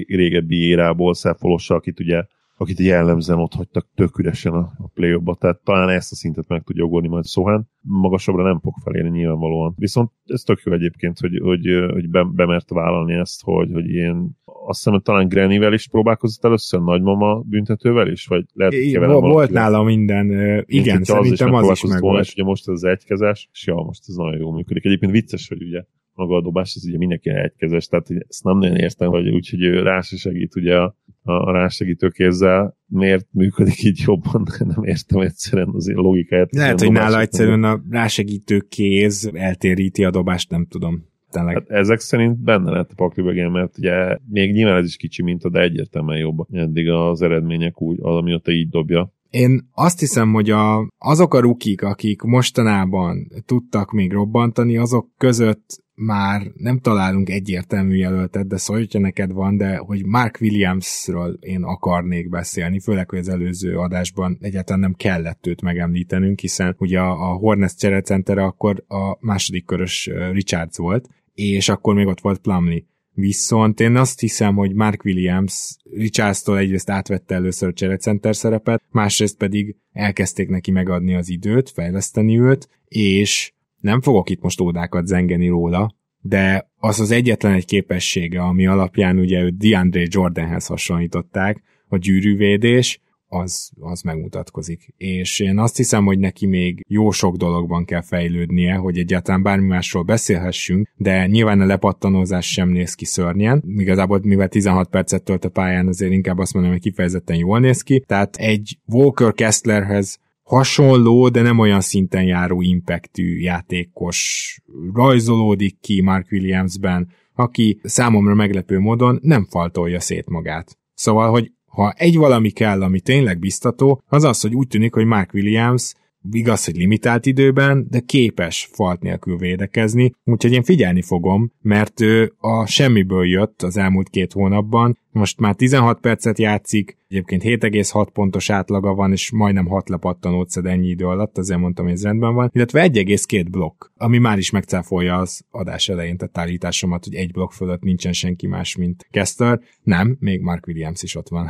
régebbi érából Szefolossa, akit ugye akit jellemzően ott hagytak tök üresen a, a play tehát talán ezt a szintet meg tudja ugorni majd Szohán. Magasabbra nem fog felérni nyilvánvalóan. Viszont ez tök jó egyébként, hogy, hogy, hogy be, bemert vállalni ezt, hogy, hogy ilyen azt hiszem, hogy talán Grannyvel is próbálkozott először, nagymama büntetővel is, vagy lehet, hogy Volt valaki, nála minden, uh, igen, Mint, szerintem az, az is meg volna, és ugye most ez az egykezes, és ja, most ez nagyon jól működik. Egyébként vicces, hogy ugye maga a dobás, ez ugye mindenki egykezes, tehát ezt nem nagyon értem, hogy úgyhogy ő rá se segít ugye a, a rásegítő kézzel, miért működik így jobban, [laughs] nem értem egyszerűen az logikáját. Lehet, hogy nála egyszerűen a rásegítő kéz eltéríti a dobást, nem tudom. Tényleg. Hát ezek szerint benne lett a pakliba mert ugye még nyilván ez is kicsi minta, de egyértelműen jobb eddig az eredmények úgy, az, amióta így dobja. Én azt hiszem, hogy a, azok a rukik, akik mostanában tudtak még robbantani, azok között már nem találunk egyértelmű jelöltet, de szólj, hogyha neked van, de hogy Mark Williamsről én akarnék beszélni, főleg, hogy az előző adásban egyáltalán nem kellett őt megemlítenünk, hiszen ugye a, a Hornets cserecentere akkor a második körös Richards volt, és akkor még ott volt Plumlee. Viszont én azt hiszem, hogy Mark Williams Richardstól egyrészt átvette először a cserecenter szerepet, másrészt pedig elkezdték neki megadni az időt, fejleszteni őt, és nem fogok itt most ódákat zengeni róla, de az az egyetlen egy képessége, ami alapján ugye őt DeAndre Jordanhez hasonlították, a gyűrűvédés, az, az megmutatkozik. És én azt hiszem, hogy neki még jó sok dologban kell fejlődnie, hogy egyáltalán bármi másról beszélhessünk, de nyilván a lepattanózás sem néz ki szörnyen. Igazából, mivel 16 percet tölt a pályán, azért inkább azt mondom, hogy kifejezetten jól néz ki. Tehát egy Walker Kesslerhez hasonló, de nem olyan szinten járó impactű játékos rajzolódik ki Mark Williamsben, aki számomra meglepő módon nem faltolja szét magát. Szóval, hogy ha egy valami kell, ami tényleg biztató, az az, hogy úgy tűnik, hogy Mark Williams igaz, hogy limitált időben, de képes falt nélkül védekezni, úgyhogy én figyelni fogom, mert ő a semmiből jött az elmúlt két hónapban, most már 16 percet játszik, egyébként 7,6 pontos átlaga van, és majdnem 6 lepattanót szed ennyi idő alatt, azért mondtam, hogy ez rendben van, illetve 1,2 blokk, ami már is megcáfolja az adás elején tett állításomat, hogy egy blokk fölött nincsen senki más, mint Kester. Nem, még Mark Williams is ott van.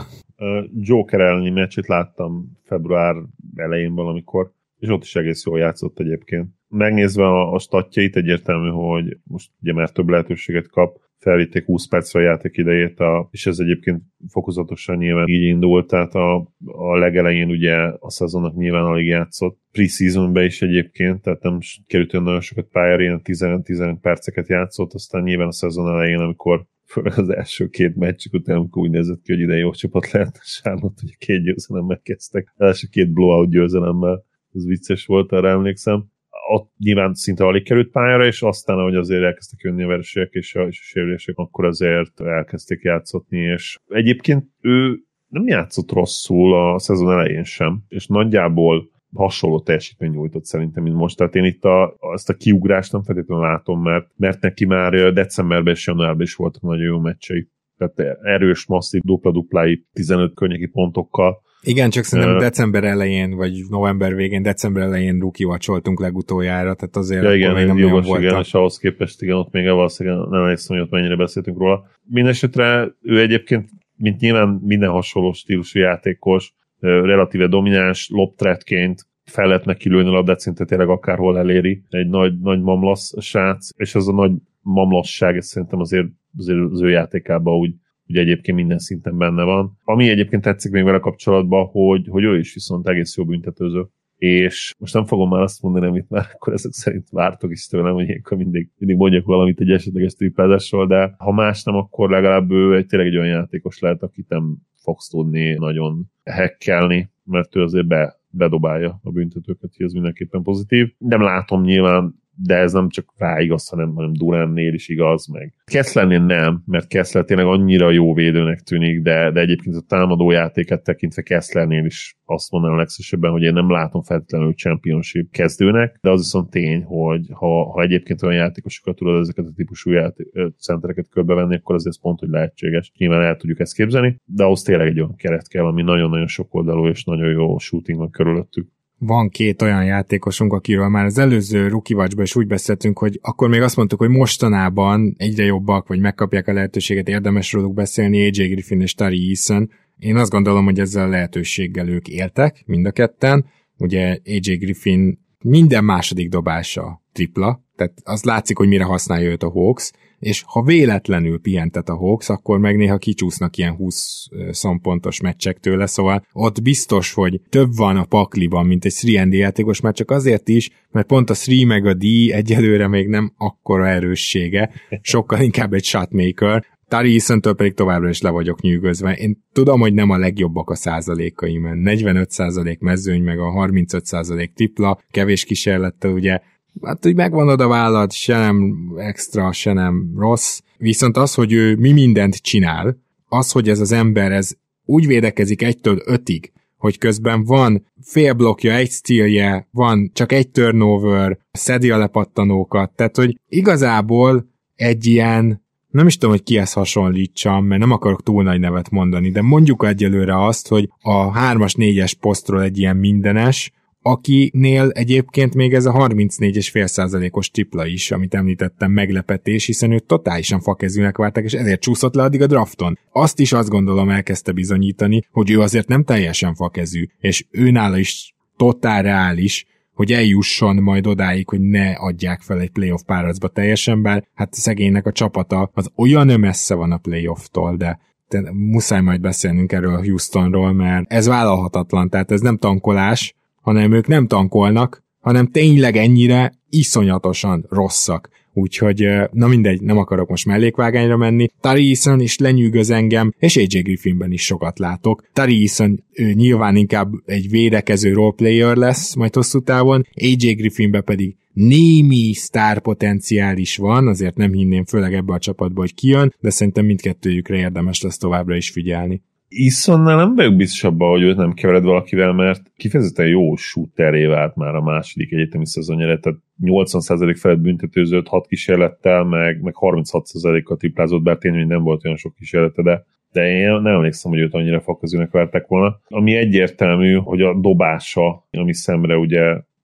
Joker elleni meccset láttam február elején valamikor, és ott is egész jól játszott egyébként. Megnézve a, a statjait egyértelmű, hogy most ugye már több lehetőséget kap, felvitték 20 percre a játék idejét, a, és ez egyébként fokozatosan nyilván így indult, tehát a, a legelején ugye a szezonnak nyilván alig játszott, pre-seasonben is egyébként, tehát nem került olyan nagyon sokat pályára, ilyen 10-15 perceket játszott, aztán nyilván a szezon elején, amikor az első két meccsük után, amikor úgy nézett ki, hogy ide jó csapat lehet, Sárlott, hogy két győzelemmel kezdtek, az első két blowout győzelemmel. Ez vicces volt, arra emlékszem. Ott nyilván szinte alig került pályára, és aztán, ahogy azért elkezdtek jönni a vereségek és a, és a sérülések, akkor azért elkezdték játszatni, és egyébként ő nem játszott rosszul a szezon elején sem, és nagyjából hasonló teljesítmény nyújtott szerintem, mint most. Tehát én itt a, ezt a kiugrást nem feltétlenül látom, mert, mert neki már decemberben és januárban is voltak nagyon jó meccsei. Tehát erős, masszív, dupla-duplái, 15 környéki pontokkal, igen, csak szerintem uh, december elején, vagy november végén, december elején ruki vacsoltunk legutoljára, tehát azért ja, igen, még nem jogos, volt. Igen, és ahhoz képest igen, ott még valószínűleg nem emlékszem, hogy ott mennyire beszéltünk róla. Mindenesetre ő egyébként, mint nyilván minden hasonló stílusú játékos, relatíve domináns loptretként fel lehet neki lőni a labdát, szinte tényleg akárhol eléri. Egy nagy, nagy mamlasz srác, és az a nagy mamlasság, ez szerintem azért, azért az ő játékában úgy ugye egyébként minden szinten benne van. Ami egyébként tetszik még vele kapcsolatban, hogy, hogy ő is viszont egész jó büntetőző és most nem fogom már azt mondani, amit már akkor ezek szerint vártok is tőlem, hogy ilyenkor mindig, mindig mondjak valamit egy esetleges triplázásról, de ha más nem, akkor legalább ő egy, tényleg egy olyan játékos lehet, akit nem fogsz tudni nagyon hekkelni, mert ő azért be, bedobálja a büntetőket, hogy ez mindenképpen pozitív. Nem látom nyilván de ez nem csak rá igaz, hanem, hanem Duránnél is igaz, meg Kesslernél nem, mert Kessler tényleg annyira jó védőnek tűnik, de, de egyébként a támadó játéket tekintve Kesslernél is azt mondanám legszívesebben, hogy én nem látom feltétlenül championship kezdőnek, de az viszont tény, hogy ha, ha egyébként olyan játékosokat tudod ezeket a típusú játék, centereket körbevenni, akkor azért pont, hogy lehetséges. Nyilván el tudjuk ezt képzelni, de ahhoz tényleg egy olyan keret kell, ami nagyon-nagyon sok oldalú és nagyon jó shooting van körülöttük van két olyan játékosunk, akiről már az előző watch is úgy beszéltünk, hogy akkor még azt mondtuk, hogy mostanában egyre jobbak, vagy megkapják a lehetőséget, érdemes róluk beszélni, AJ Griffin és Tari Eason. Én azt gondolom, hogy ezzel a lehetőséggel ők éltek, mind a ketten. Ugye AJ Griffin minden második dobása tripla, tehát az látszik, hogy mire használja őt a Hawks, és ha véletlenül pihentet a Hawks, akkor meg néha kicsúsznak ilyen 20 szompontos meccsek tőle, szóval ott biztos, hogy több van a pakliban, mint egy 3 játékos, már csak azért is, mert pont a 3 meg a D egyelőre még nem akkora erőssége, sokkal inkább egy shotmaker, Tari Eason-től pedig továbbra is le vagyok nyűgözve. Én tudom, hogy nem a legjobbak a százalékaim, 45 százalék mezőny, meg a 35 százalék tripla, kevés kísérlettel ugye hát hogy megvanod a vállad, se nem extra, se nem rossz, viszont az, hogy ő mi mindent csinál, az, hogy ez az ember ez úgy védekezik egytől ötig, hogy közben van fél blokkja, egy stílje, van csak egy turnover, szedi a lepattanókat, tehát hogy igazából egy ilyen nem is tudom, hogy kihez hasonlítsam, mert nem akarok túl nagy nevet mondani, de mondjuk egyelőre azt, hogy a 3-as, 4-es posztról egy ilyen mindenes, akinél egyébként még ez a 34,5%-os tripla is, amit említettem, meglepetés, hiszen őt totálisan fakezűnek várták, és ezért csúszott le addig a drafton. Azt is azt gondolom elkezdte bizonyítani, hogy ő azért nem teljesen fakezű, és őnála is totál reális, hogy eljusson majd odáig, hogy ne adják fel egy playoff páracba teljesen, bár hát szegénynek a csapata az olyan messze van a playofftól, de de muszáj majd beszélnünk erről a Houstonról, mert ez vállalhatatlan, tehát ez nem tankolás, hanem ők nem tankolnak, hanem tényleg ennyire iszonyatosan rosszak. Úgyhogy, na mindegy, nem akarok most mellékvágányra menni. Tari Eason is lenyűgöz engem, és AJ Griffinben is sokat látok. Tari Eason ő nyilván inkább egy védekező roleplayer lesz majd hosszú távon, AJ Griffinben pedig némi sztárpotenciál is van, azért nem hinném főleg ebbe a csapatba, hogy kijön, de szerintem mindkettőjükre érdemes lesz továbbra is figyelni. Iszonnál nem vagyok biztos abban, hogy őt nem kevered valakivel, mert kifejezetten jó shooteré vált már a második egyetemi szezonjára, tehát 80% felett büntetőzött 6 kísérlettel, meg, meg 36%-kal triplázott, bár tényleg nem volt olyan sok kísérlete, de de én nem emlékszem, hogy őt annyira fakazőnek vertek volna. Ami egyértelmű, hogy a dobása, ami szemre ugye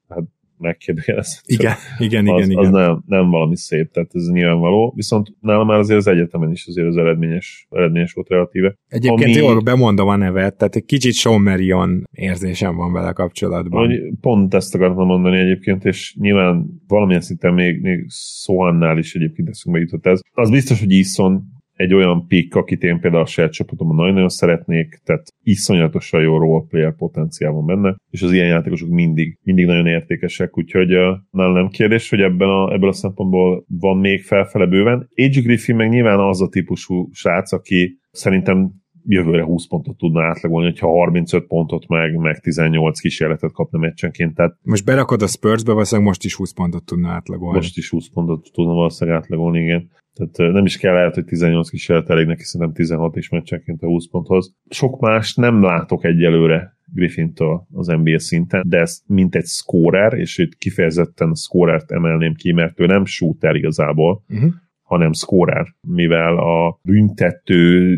hát megkérdőjelezhető. Igen, igen, az, igen, igen. Az nem, nem valami szép, tehát ez nyilvánvaló. Viszont nálam már azért az egyetemen is azért az eredményes, eredményes volt relatíve. Egyébként Ami... jól bemondom a nevet, tehát egy kicsit Sean Marion érzésem van vele kapcsolatban. Hogy pont ezt akartam mondani egyébként, és nyilván valamilyen szinten még, még Sohannál is egyébként eszünkbe jutott ez. Az biztos, hogy Iszon egy olyan pick, akit én például a saját csapatomban nagyon-nagyon szeretnék, tehát iszonyatosan jó roleplayer potenciál van benne, és az ilyen játékosok mindig, mindig nagyon értékesek, úgyhogy nálam nem kérdés, hogy ebben a, ebből a szempontból van még felfele bőven. Age Griffin meg nyilván az a típusú srác, aki szerintem jövőre 20 pontot tudna átlagolni, hogyha 35 pontot meg, meg 18 kísérletet kapna meccsenként. Tehát most berakod a Spursbe, valószínűleg most is 20 pontot tudna átlagolni. Most is 20 pontot tudna valószínűleg átlagolni, igen. Tehát nem is kell lehet, hogy 18 kísérlet elég neki, szerintem 16 is meccsenként a 20 ponthoz. Sok más nem látok egyelőre Griffintől az NBA szinten, de ez mint egy scorer, és itt kifejezetten scorert emelném ki, mert ő nem shooter igazából, uh-huh. Hanem scorer, mivel a büntető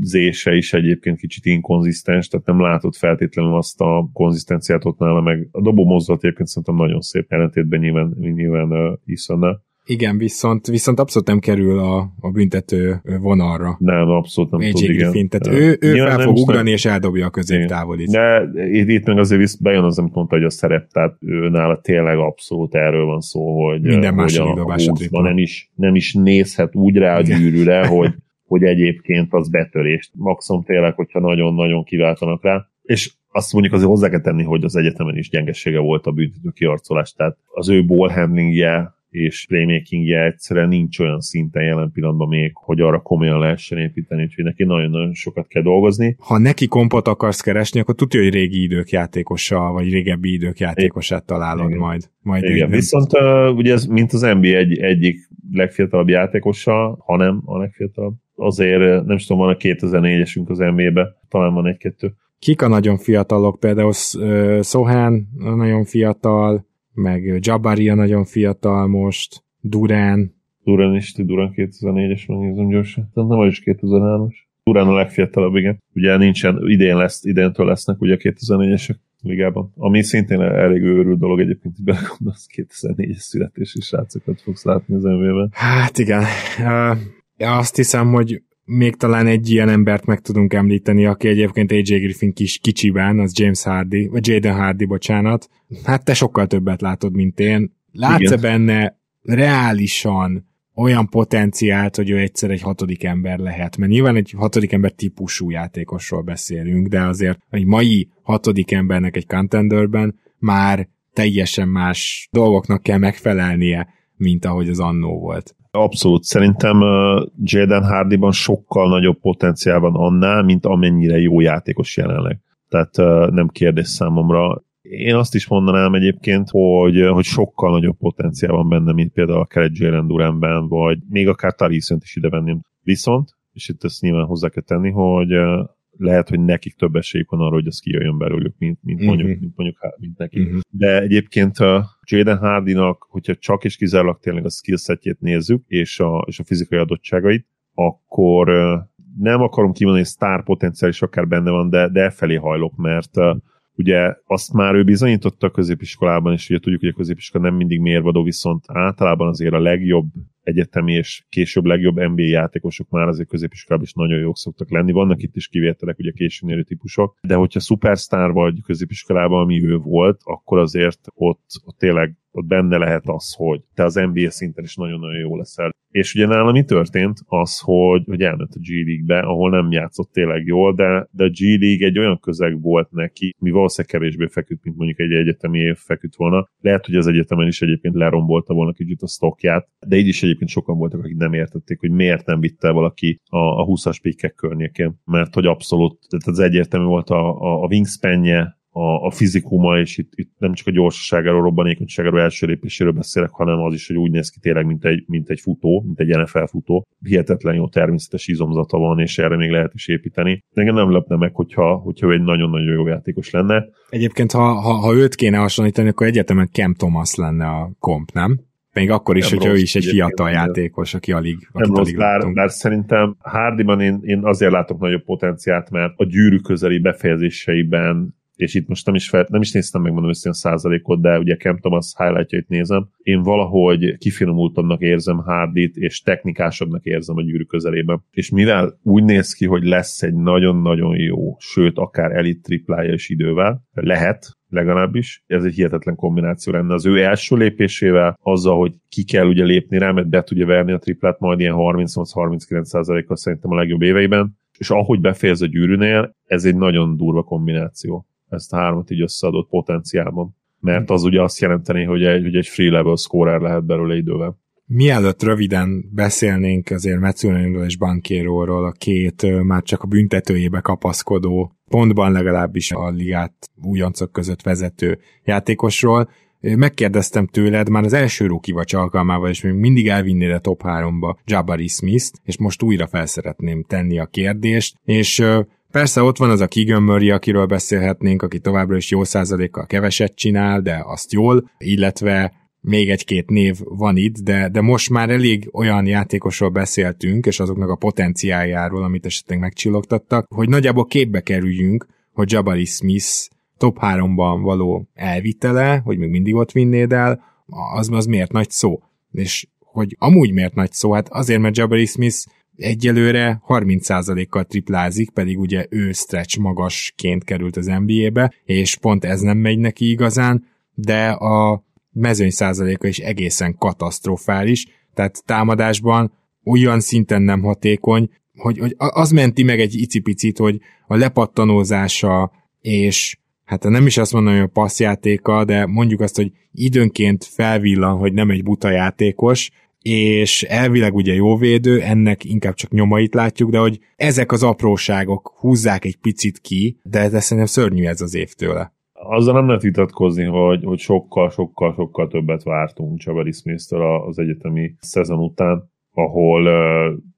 zése is egyébként kicsit inkonzisztens, tehát nem látod feltétlenül azt a konzisztenciát ott nála, meg a dobó mozdulat egyébként szerintem nagyon szép ellentétben nyilván, nyilván uh, Isonnal. Igen, viszont, viszont abszolút nem kerül a, a büntető vonalra. Nem, abszolút nem tud, igen. Tehát ő, ő fel fog ugrani, nem, és eldobja a középtávolit. De itt, itt meg azért bejön az, amit mondta, hogy a szerep, tehát ő nála tényleg abszolút erről van szó, hogy, Minden hogy a, a nem is, nem is nézhet úgy rá a gyűrűre, [laughs] hogy, hogy egyébként az betörést. Maximum tényleg, hogyha nagyon-nagyon kiváltanak rá. És azt mondjuk azért hozzá kell tenni, hogy az egyetemen is gyengesége volt a büntető kiarcolás, tehát az ő ball handlingje, és playmakingje egyszerűen nincs olyan szinten jelen pillanatban még, hogy arra komolyan lehessen építeni, úgyhogy neki nagyon-nagyon sokat kell dolgozni. Ha neki kompot akarsz keresni, akkor tudja, hogy régi idők játékosa, vagy régebbi idők játékosát találod Igen. majd. majd Igen, viszont uh, ugye ez mint az NBA egy, egyik legfiatalabb játékosa, hanem a legfiatalabb. Azért nem is tudom, van a 2004-esünk az NBA-be, talán van egy-kettő. Kik a nagyon fiatalok? Például Sohan nagyon fiatal, meg Jabaria nagyon fiatal most, Durán. Durán is, Durán 2004-es, megnézem gyorsan. Tehát nem is 2003-as. Durán a legfiatalabb, igen. Ugye nincsen, idén lesz, idéntől lesznek ugye a 2004-esek ligában. Ami szintén elég őrült dolog egyébként, hogy belegondolsz 2004-es születési srácokat fogsz látni az nba Hát igen. Uh, azt hiszem, hogy még talán egy ilyen embert meg tudunk említeni, aki egyébként AJ Griffin kis kicsiben, az James Hardy, vagy Jaden Hardy, bocsánat. Hát te sokkal többet látod, mint én. Látsz-e benne reálisan olyan potenciált, hogy ő egyszer egy hatodik ember lehet? Mert nyilván egy hatodik ember típusú játékosról beszélünk, de azért egy mai hatodik embernek egy contenderben már teljesen más dolgoknak kell megfelelnie, mint ahogy az annó volt. Abszolút. Szerintem uh, Jaden Hardyban sokkal nagyobb potenciál van annál, mint amennyire jó játékos jelenleg. Tehát uh, nem kérdés számomra. Én azt is mondanám egyébként, hogy, hogy sokkal nagyobb potenciál van benne, mint például akár egy Jalen Duranben, vagy még akár Tarisont is ide venném. Viszont, és itt ezt nyilván hozzá kell tenni, hogy lehet, hogy nekik több esélyük van arra, hogy ez kijöjjön belőlük, mint, mint, uh-huh. mondjuk, mint, mondjuk mint neki. Uh-huh. De egyébként a Jaden Hardynak, hogyha csak és kizárólag tényleg a skillsetjét nézzük, és a, és a fizikai adottságait, akkor nem akarom kimondani, hogy sztár potenciál is akár benne van, de, de felé hajlok, mert ugye azt már ő bizonyította a középiskolában, és ugye tudjuk, hogy a középiskola nem mindig mérvadó, viszont általában azért a legjobb egyetemi és később legjobb NBA játékosok már azért középiskolában is nagyon jók szoktak lenni. Vannak itt is kivételek, ugye későn típusok, de hogyha szupersztár vagy középiskolában, ami ő volt, akkor azért ott, ott tényleg ott benne lehet az, hogy te az NBA szinten is nagyon-nagyon jó leszel. És ugye nálam mi történt? Az, hogy, hogy elment a G League-be, ahol nem játszott tényleg jól, de, de a G League egy olyan közeg volt neki, mi valószínűleg kevésbé feküdt, mint mondjuk egy egyetemi év feküdt volna. Lehet, hogy az egyetemen is egyébként lerombolta volna kicsit a stockját, de így is egyébként sokan voltak, akik nem értették, hogy miért nem vitte valaki a, a 20-as pikkek környékén. Mert hogy abszolút, tehát az egyértelmű volt a, a, a wingspanje, a, a fizikuma, és itt, itt nem csak a gyorsaságáról, robbanékonyságáról, első lépéséről beszélek, hanem az is, hogy úgy néz ki tényleg, mint egy, mint egy futó, mint egy NFL futó. Hihetetlen jó természetes izomzata van, és erre még lehet is építeni. Engem nem lepne meg, hogyha, hogyha ő egy nagyon-nagyon jó játékos lenne. Egyébként, ha, ha, ha őt kéne hasonlítani, akkor egyetemen Cam Thomas lenne a komp, nem? Még akkor is, nem hogyha rossz, ő is egy fiatal játékos, aki alig, nem rossz, alig bár, bár, szerintem Hardyban én, én azért látok nagyobb potenciált, mert a gyűrű közeli befejezéseiben és itt most nem is, fel, nem is néztem meg mondom a százalékot, de ugye Cam Thomas highlightjait nézem, én valahogy kifinomultabbnak érzem Hardit, és technikásabbnak érzem a gyűrű közelében. És mivel úgy néz ki, hogy lesz egy nagyon-nagyon jó, sőt, akár elit triplája is idővel, lehet, legalábbis. Ez egy hihetetlen kombináció lenne az ő első lépésével, azzal, hogy ki kell ugye lépni rá, mert be tudja verni a triplát majd ilyen 38-39%-kal szerintem a legjobb éveiben, és ahogy befejez a gyűrűnél, ez egy nagyon durva kombináció ezt a hármat így összeadott potenciálban. Mert az ugye azt jelenteni, hogy egy, hogy egy free level scorer lehet belőle idővel. Mielőtt röviden beszélnénk azért Metzulinról és Bankéróról, a két már csak a büntetőjébe kapaszkodó, pontban legalábbis a ligát újoncok között vezető játékosról, megkérdeztem tőled már az első rúkivacs alkalmával, és még mindig elvinnéd a top 3-ba Jabari Smith-t, és most újra felszeretném tenni a kérdést, és Persze ott van az a Keegan Murray, akiről beszélhetnénk, aki továbbra is jó százalékkal keveset csinál, de azt jól, illetve még egy-két név van itt, de, de most már elég olyan játékosról beszéltünk, és azoknak a potenciáljáról, amit esetleg megcsillogtattak, hogy nagyjából képbe kerüljünk, hogy Jabari Smith top 3-ban való elvitele, hogy még mindig ott vinnéd el, az, az miért nagy szó? És hogy amúgy miért nagy szó? Hát azért, mert Jabari Smith egyelőre 30%-kal triplázik, pedig ugye ő stretch magasként került az NBA-be, és pont ez nem megy neki igazán, de a mezőny százaléka is egészen katasztrofális, tehát támadásban olyan szinten nem hatékony, hogy, hogy az menti meg egy icipicit, hogy a lepattanózása és hát nem is azt mondom, hogy a passzjátéka, de mondjuk azt, hogy időnként felvillan, hogy nem egy buta játékos, és elvileg ugye jó védő, ennek inkább csak nyomait látjuk, de hogy ezek az apróságok húzzák egy picit ki, de ez szerintem szörnyű ez az évtőle. Azzal nem lehet vitatkozni, hogy, hogy sokkal, sokkal, sokkal többet vártunk Csabari smith az egyetemi szezon után, ahol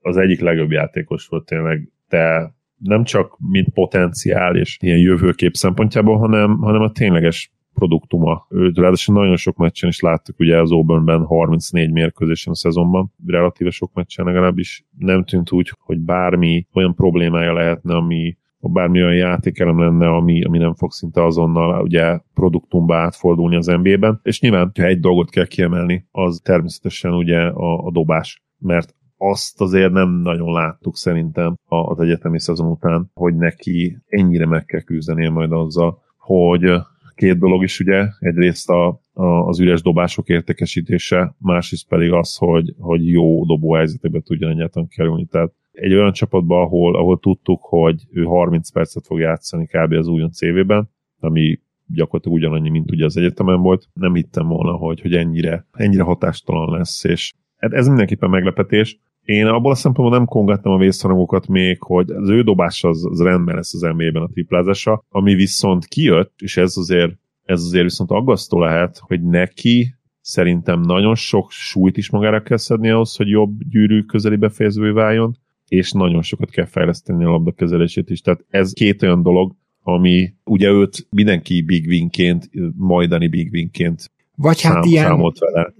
az egyik legjobb játékos volt tényleg, de nem csak mint potenciál és ilyen jövőkép szempontjából, hanem, hanem a tényleges produktuma. Őt ráadásul nagyon sok meccsen is láttuk, ugye az Auburnben 34 mérkőzésen a szezonban, relatíve sok meccsen legalábbis nem tűnt úgy, hogy bármi olyan problémája lehetne, ami bármi olyan játékelem lenne, ami, ami nem fog szinte azonnal ugye produktumba átfordulni az NBA-ben. És nyilván, ha egy dolgot kell kiemelni, az természetesen ugye a, a dobás. Mert azt azért nem nagyon láttuk szerintem az egyetemi szezon után, hogy neki ennyire meg kell küzdenie majd azzal, hogy két dolog is ugye, egyrészt a, a, az üres dobások értékesítése, másrészt pedig az, hogy, hogy jó dobó helyzetekbe tudjon egyáltalán kerülni. Tehát egy olyan csapatban, ahol, ahol tudtuk, hogy ő 30 percet fog játszani kb. az újon CV-ben, ami gyakorlatilag ugyanannyi, mint ugye az egyetemen volt. Nem hittem volna, hogy, hogy ennyire, ennyire hatástalan lesz, és hát ez mindenképpen meglepetés. Én abból a szempontból nem kongattam a vészharangokat még, hogy az ő dobás az, az rendben lesz az NBA-ben a triplázása, ami viszont kijött, és ez azért, ez azért viszont aggasztó lehet, hogy neki szerintem nagyon sok súlyt is magára kell szedni ahhoz, hogy jobb gyűrű közeli befejezővé váljon, és nagyon sokat kell fejleszteni a labdakezelését is. Tehát ez két olyan dolog, ami ugye őt mindenki big winként, majdani big winként vagy hát Szám, ilyen,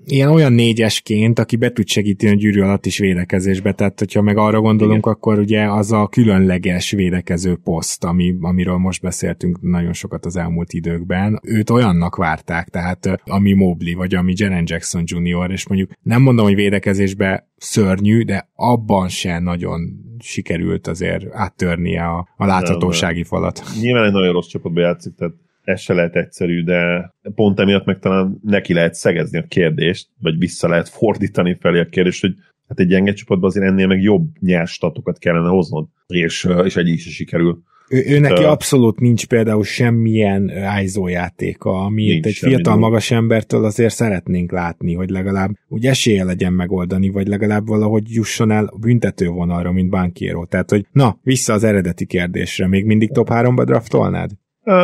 ilyen olyan négyesként, aki be tud segíteni a gyűrű alatt is védekezésbe, tehát hogyha meg arra gondolunk, Igen. akkor ugye az a különleges védekező poszt, ami, amiről most beszéltünk nagyon sokat az elmúlt időkben, őt olyannak várták, tehát ami Mobley, vagy ami Jaren Jackson Jr., és mondjuk nem mondom, hogy védekezésbe szörnyű, de abban se nagyon sikerült azért áttörnie a, a láthatósági falat. Nyilván egy nagyon rossz csapatba játszik, tehát ez se lehet egyszerű, de pont emiatt meg talán neki lehet szegezni a kérdést, vagy vissza lehet fordítani felé a kérdést, hogy hát egy gyenge csapatban azért ennél meg jobb nyers statokat kellene hoznod, és, és egy is sikerül. Ő, ő neki abszolút nincs például semmilyen ISO játéka, amit egy fiatal nincs. magas embertől azért szeretnénk látni, hogy legalább úgy esélye legyen megoldani, vagy legalább valahogy jusson el a büntetővonalra, mint Bankiero. Tehát, hogy na, vissza az eredeti kérdésre, még mindig top 3-ba draftolnád?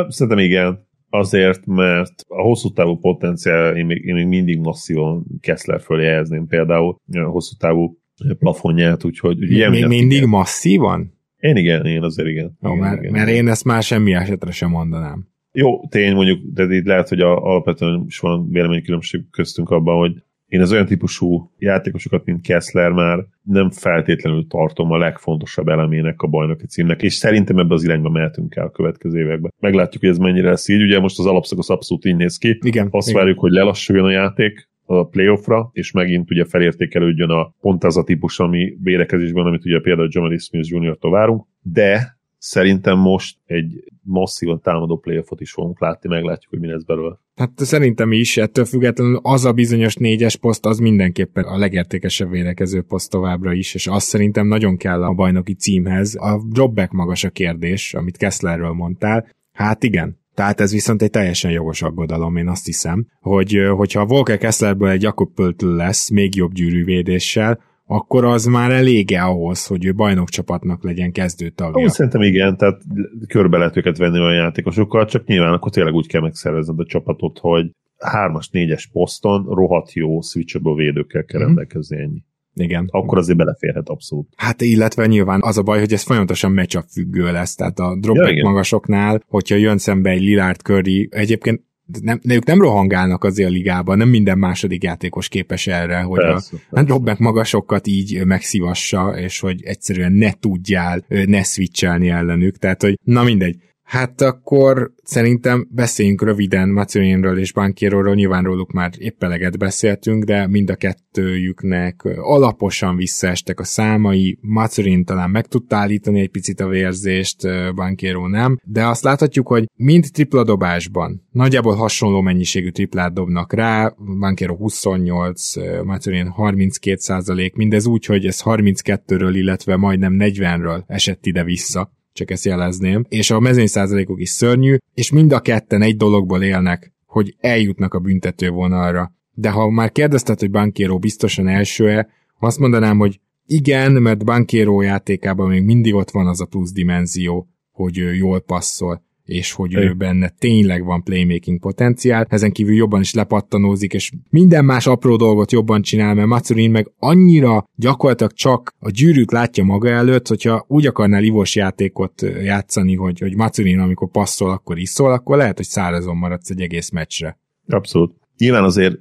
Szerintem igen. Azért, mert a hosszú távú potenciál én még, én még mindig masszívan Kessler fölé helyezném például a hosszú távú plafonját, úgyhogy... Ugye még mindig igen. masszívan? Én igen, én azért igen. Jó, igen, mert, igen, mert én ezt már semmi esetre sem mondanám. Jó, tény mondjuk, de itt lehet, hogy a, alapvetően is van véleménykülönbség köztünk abban, hogy én az olyan típusú játékosokat, mint Kessler már nem feltétlenül tartom a legfontosabb elemének a bajnoki címnek, és szerintem ebbe az irányba mehetünk el a következő években. Meglátjuk, hogy ez mennyire lesz így. Ugye most az alapszakasz abszolút így néz ki. Igen, Azt igen. várjuk, hogy lelassuljon a játék, a playoffra, és megint ugye felértékelődjön a pont az a típus, ami védekezésben, amit ugye például Jamal Smith Jr.-tól várunk, de szerintem most egy masszívan támadó playoffot is fogunk látni, meglátjuk, hogy mi lesz belőle. Hát szerintem is, ettől függetlenül az a bizonyos négyes poszt, az mindenképpen a legértékesebb védekező poszt továbbra is, és azt szerintem nagyon kell a bajnoki címhez. A dropback magas a kérdés, amit Kesslerről mondtál. Hát igen, tehát ez viszont egy teljesen jogos aggodalom, én azt hiszem, hogy hogyha a Volker Kesslerből egy Jakob Pöltl lesz, még jobb gyűrűvédéssel, akkor az már elége ahhoz, hogy ő bajnokcsapatnak legyen kezdőtagja. Úgy szerintem igen, tehát körbe lehet őket venni olyan játékosokkal, csak nyilván akkor tényleg úgy kell megszervezned a csapatot, hogy hármas, négyes poszton rohadt jó switchable védőkkel kell mm. rendelkezni ennyi. Igen. Akkor azért beleférhet abszolút. Hát illetve nyilván az a baj, hogy ez folyamatosan matchup függő lesz, tehát a dropback ja, magasoknál, hogyha jön szembe egy Lillard Curry, egyébként nem, de ők nem rohangálnak azért a ligában, nem minden második játékos képes erre, hogy persze, a persze. Robek magasokat így megszívassa, és hogy egyszerűen ne tudjál ne switchelni ellenük, tehát hogy na mindegy. Hát akkor szerintem beszéljünk röviden Macelinről és Bankieróról, nyilván róluk már épp eleget beszéltünk, de mind a kettőjüknek alaposan visszaestek a számai. Macelin talán meg tudta állítani egy picit a vérzést, Bankiero nem, de azt láthatjuk, hogy mind tripla dobásban nagyjából hasonló mennyiségű triplát dobnak rá, Bankiero 28, Macelin 32 százalék, mindez úgy, hogy ez 32-ről, illetve majdnem 40-ről esett ide-vissza csak ezt jelezném, és a mezőny százalékok is szörnyű, és mind a ketten egy dologból élnek, hogy eljutnak a büntető vonalra. De ha már kérdezted, hogy Bankiero biztosan első-e, azt mondanám, hogy igen, mert Bankiero játékában még mindig ott van az a plusz dimenzió, hogy jól passzol és hogy ő benne tényleg van playmaking potenciál, ezen kívül jobban is lepattanózik, és minden más apró dolgot jobban csinál, mert Matsurin meg annyira gyakorlatilag csak a gyűrűt látja maga előtt, hogyha úgy akarnál ivós játékot játszani, hogy, hogy Matsurin amikor passzol, akkor iszol, akkor lehet, hogy szárazon maradsz egy egész meccsre. Abszolút. Nyilván azért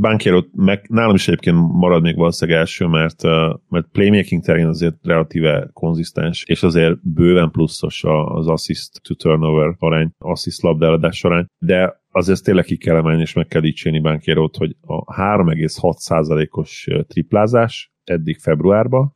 Bankiero meg nálam is egyébként marad még valószínűleg első, mert, mert playmaking terén azért relatíve konzisztens, és azért bőven pluszos az assist to turnover arány, assist labdáladás arány, de azért tényleg ki kell emelni, és meg kell dicsérni Bankierót, hogy a 3,6%-os triplázás eddig februárban,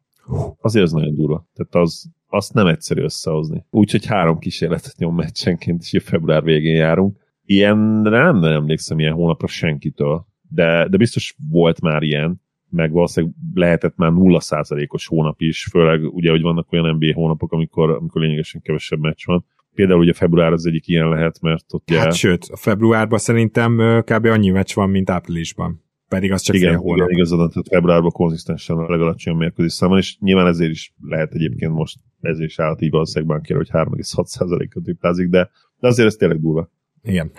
azért ez nagyon durva. Tehát az, azt nem egyszerű összehozni. Úgyhogy három kísérletet nyom meccsenként, és február végén járunk. Ilyenre nem, nem emlékszem ilyen hónapra senkitől de, de biztos volt már ilyen, meg valószínűleg lehetett már 0%-os hónap is, főleg ugye, hogy vannak olyan NBA hónapok, amikor, amikor lényegesen kevesebb meccs van. Például ugye február az egyik ilyen lehet, mert ott. Hát sőt, a februárban szerintem kb. annyi meccs van, mint áprilisban. Pedig az csak igen, fél hónap. Igen, igazad, tehát februárban konzisztensen a legalacsonyabb mérkőzés számon, és nyilván ezért is lehet egyébként most ezért is állt így valószínűleg kér, hogy 3,6%-ot triplázik, de, de azért ez tényleg durva. Igen.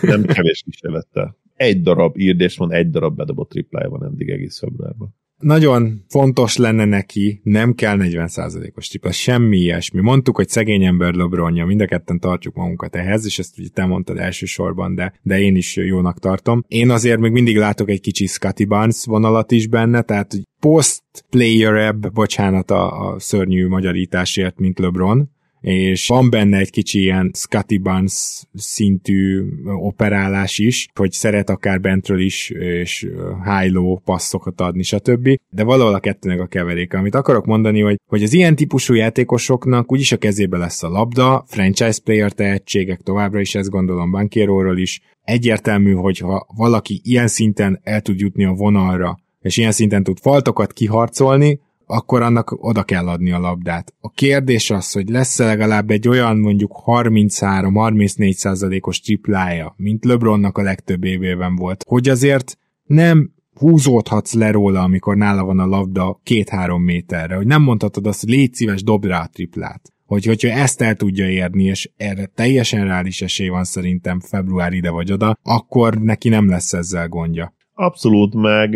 Nem kevés kísérlettel egy darab írdés van, egy darab bedobott triplája van eddig egész februárban. nagyon fontos lenne neki, nem kell 40%-os tripla, semmi ilyesmi. Mondtuk, hogy szegény ember LeBronja, mind a ketten tartjuk magunkat ehhez, és ezt ugye te mondtad elsősorban, de, de én is jónak tartom. Én azért még mindig látok egy kicsi Scotty Barnes vonalat is benne, tehát post player bocsánat a, a szörnyű magyarításért, mint LeBron, és van benne egy kicsi ilyen Scotty Barnes szintű operálás is, hogy szeret akár bentről is, és high-low passzokat adni, stb. De valahol a kettőnek a keveréke. Amit akarok mondani, hogy, hogy az ilyen típusú játékosoknak úgyis a kezébe lesz a labda, franchise player tehetségek továbbra is, ezt gondolom Bankéróról is. Egyértelmű, hogy ha valaki ilyen szinten el tud jutni a vonalra, és ilyen szinten tud faltokat kiharcolni, akkor annak oda kell adni a labdát. A kérdés az, hogy lesz-e legalább egy olyan mondjuk 33-34 százalékos triplája, mint LeBronnak a legtöbb évében volt, hogy azért nem húzódhatsz le róla, amikor nála van a labda két-három méterre, hogy nem mondhatod azt, hogy légy szíves, dob rá a triplát. Hogy, hogyha ezt el tudja érni, és erre teljesen reális esély van szerintem február ide vagy oda, akkor neki nem lesz ezzel gondja. Abszolút, meg,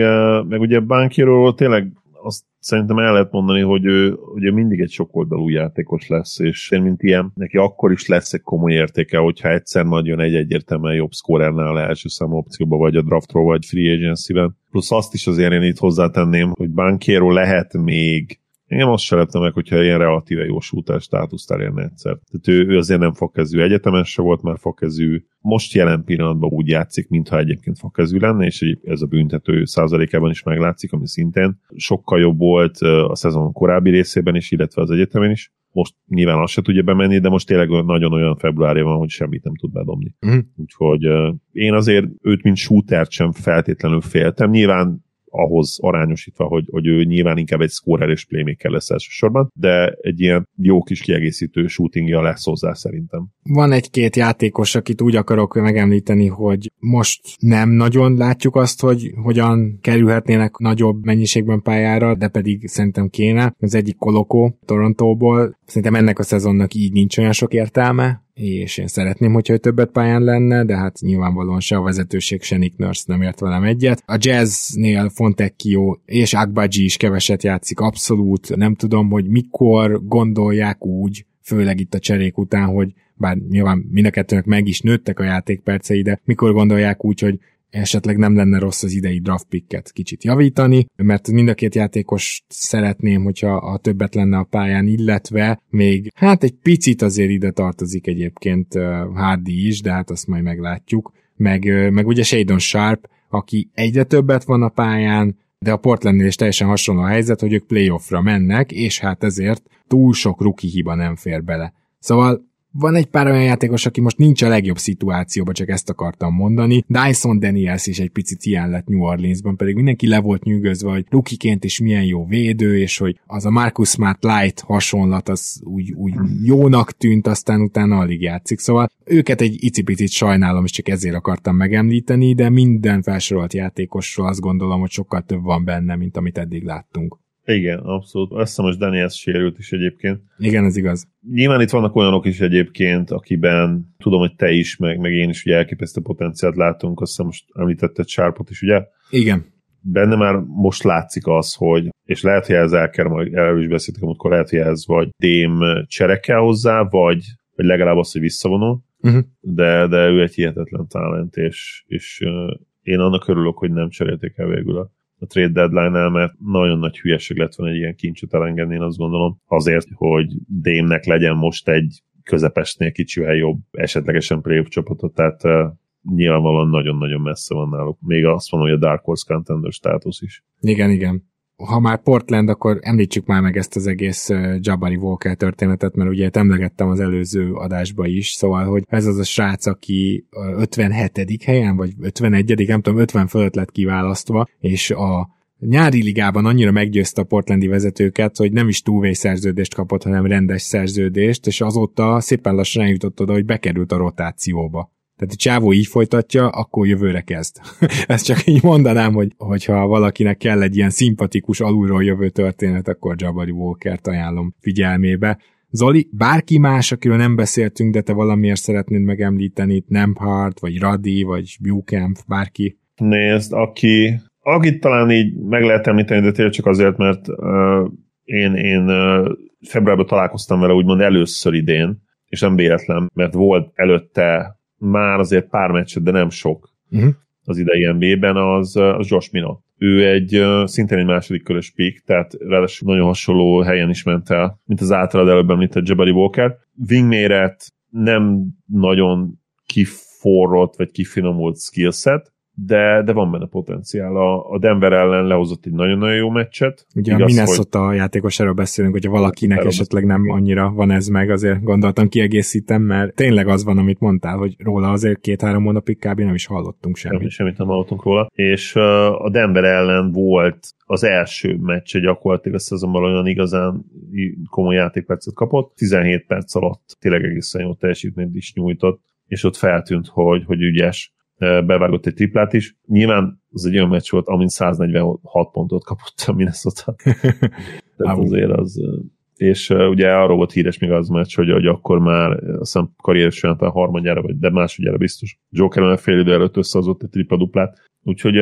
meg ugye Bankiról tényleg azt szerintem el lehet mondani, hogy ő ugye mindig egy sokoldalú játékos lesz, és én mint ilyen, neki akkor is lesz egy komoly értéke, hogyha egyszer majd jön egy egyértelműen jobb szkórernál első számú opcióba, vagy a draftról, vagy free agency-ben. Plusz azt is azért én itt hozzátenném, hogy Bankiero lehet még én azt se leptem meg, hogyha ilyen relatíve jó shooter státuszt elérne egyszer. Tehát ő, ő azért nem fogkezű egyetemes se volt már fogkezű. Most jelen pillanatban úgy játszik, mintha egyébként fogkezű lenne, és ez a büntető százalékában is meglátszik, ami szintén sokkal jobb volt a szezon korábbi részében is, illetve az egyetemen is. Most nyilván azt se tudja bemenni, de most tényleg nagyon olyan februárja van, hogy semmit nem tud bedobni. Mm. Úgyhogy én azért őt, mint shootert sem feltétlenül féltem. Nyilván ahhoz arányosítva, hogy, hogy ő nyilván inkább egy scorer és playmaker lesz elsősorban, de egy ilyen jó kis kiegészítő shootingja lesz hozzá szerintem. Van egy-két játékos, akit úgy akarok megemlíteni, hogy most nem nagyon látjuk azt, hogy hogyan kerülhetnének nagyobb mennyiségben pályára, de pedig szerintem kéne. Az egyik Kolokó Torontóból. Szerintem ennek a szezonnak így nincs olyan sok értelme, és én szeretném, hogyha ő többet pályán lenne, de hát nyilvánvalóan se a vezetőség, se Nick Nurse nem ért velem egyet. A jazznél Fontecchio és Agbaji is keveset játszik, abszolút nem tudom, hogy mikor gondolják úgy, főleg itt a cserék után, hogy bár nyilván mind a kettőnek meg is nőttek a játékpercei, de mikor gondolják úgy, hogy esetleg nem lenne rossz az idei draft picket kicsit javítani, mert mind a két játékos szeretném, hogyha a többet lenne a pályán, illetve még hát egy picit azért ide tartozik egyébként Hardy is, de hát azt majd meglátjuk, meg, meg ugye Shadon Sharp, aki egyre többet van a pályán, de a Portlandnél is teljesen hasonló a helyzet, hogy ők playoffra mennek, és hát ezért túl sok rookie hiba nem fér bele. Szóval van egy pár olyan játékos, aki most nincs a legjobb szituációban, csak ezt akartam mondani. Dyson Daniels is egy picit ilyen lett New Orleansban, pedig mindenki le volt nyűgözve, hogy rukiként is milyen jó védő, és hogy az a Marcus Smart Light hasonlat az úgy, úgy jónak tűnt, aztán utána alig játszik. Szóval őket egy icipicit sajnálom, és csak ezért akartam megemlíteni, de minden felsorolt játékosról azt gondolom, hogy sokkal több van benne, mint amit eddig láttunk. Igen, abszolút. Azt hiszem, hogy Daniels sérült is egyébként. Igen, ez igaz. Nyilván itt vannak olyanok is egyébként, akiben tudom, hogy te is, meg, meg én is ugye elképesztő potenciált látunk, azt hiszem most említetted Sharpot is, ugye? Igen. Benne már most látszik az, hogy, és lehet, hogy ez el kell, majd erről is beszéltük, amikor lehet, hogy ez vagy Dém cserekel hozzá, vagy, vagy legalább az, hogy visszavonul, uh-huh. de, de ő egy hihetetlen talent, és, és én annak örülök, hogy nem cserélték el végül a a trade deadline-nál, mert nagyon nagy hülyeség lett volna egy ilyen kincset elengedni, én azt gondolom, azért, hogy Démnek legyen most egy közepesnél kicsivel jobb, esetlegesen playoff csapatot, tehát nyilvánvalóan nagyon-nagyon messze van náluk. Még azt mondom, hogy a Dark Horse contender státusz is. Igen, igen ha már Portland, akkor említsük már meg ezt az egész Jabari Walker történetet, mert ugye emlegettem az előző adásba is, szóval, hogy ez az a srác, aki 57. helyen, vagy 51. nem tudom, 50 fölött lett kiválasztva, és a nyári ligában annyira meggyőzte a portlandi vezetőket, hogy nem is túlvé szerződést kapott, hanem rendes szerződést, és azóta szépen lassan eljutott oda, hogy bekerült a rotációba. Tehát a csávó így folytatja, akkor jövőre kezd. [laughs] Ezt csak így mondanám, hogy hogyha valakinek kell egy ilyen szimpatikus alulról jövő történet, akkor Jabari Walker-t ajánlom figyelmébe. Zoli, bárki más, akiről nem beszéltünk, de te valamiért szeretnéd megemlíteni, nem Hart, vagy Radi, vagy Bucamp, bárki? Nézd, aki, Akit talán így meg lehet említeni, de tényleg csak azért, mert uh, én, én uh, februárban találkoztam vele úgymond először idén, és nem véletlen, mert volt előtte már azért pár meccset, de nem sok uh-huh. az idei NBA-ben, az, az Josh Minot. Ő egy szintén egy második körös pick, tehát ráadásul nagyon hasonló helyen is ment el, mint az általad előbb említett Jabari Walker. Wingméret nem nagyon kiforrott vagy kifinomult skillset, de, de van benne potenciál. A, a Denver ellen lehozott egy nagyon-nagyon jó meccset. Ugye Igaz, a Minnesota hogy... játékosáról beszélünk, hogyha valakinek Erről esetleg nem annyira van ez meg, azért gondoltam kiegészítem, mert tényleg az van, amit mondtál, hogy róla azért két-három hónapig kb. nem is hallottunk semmit. Nem, semmit nem hallottunk róla. És uh, a Denver ellen volt az első meccse gyakorlatilag a szezonban olyan igazán komoly játékpercet kapott. 17 perc alatt tényleg egészen jó teljesítményt is nyújtott, és ott feltűnt, hogy, hogy ügyes bevágott egy triplát is. Nyilván az egy olyan meccs volt, amin 146 pontot kapott a Minnesota. [laughs] Tehát azért az... És ugye arról volt híres még az meccs, hogy, hogy akkor már azt hiszem karrieres a harmadjára, vagy de másodjára biztos. Joker a fél idő előtt összehozott egy tripla duplát. Úgyhogy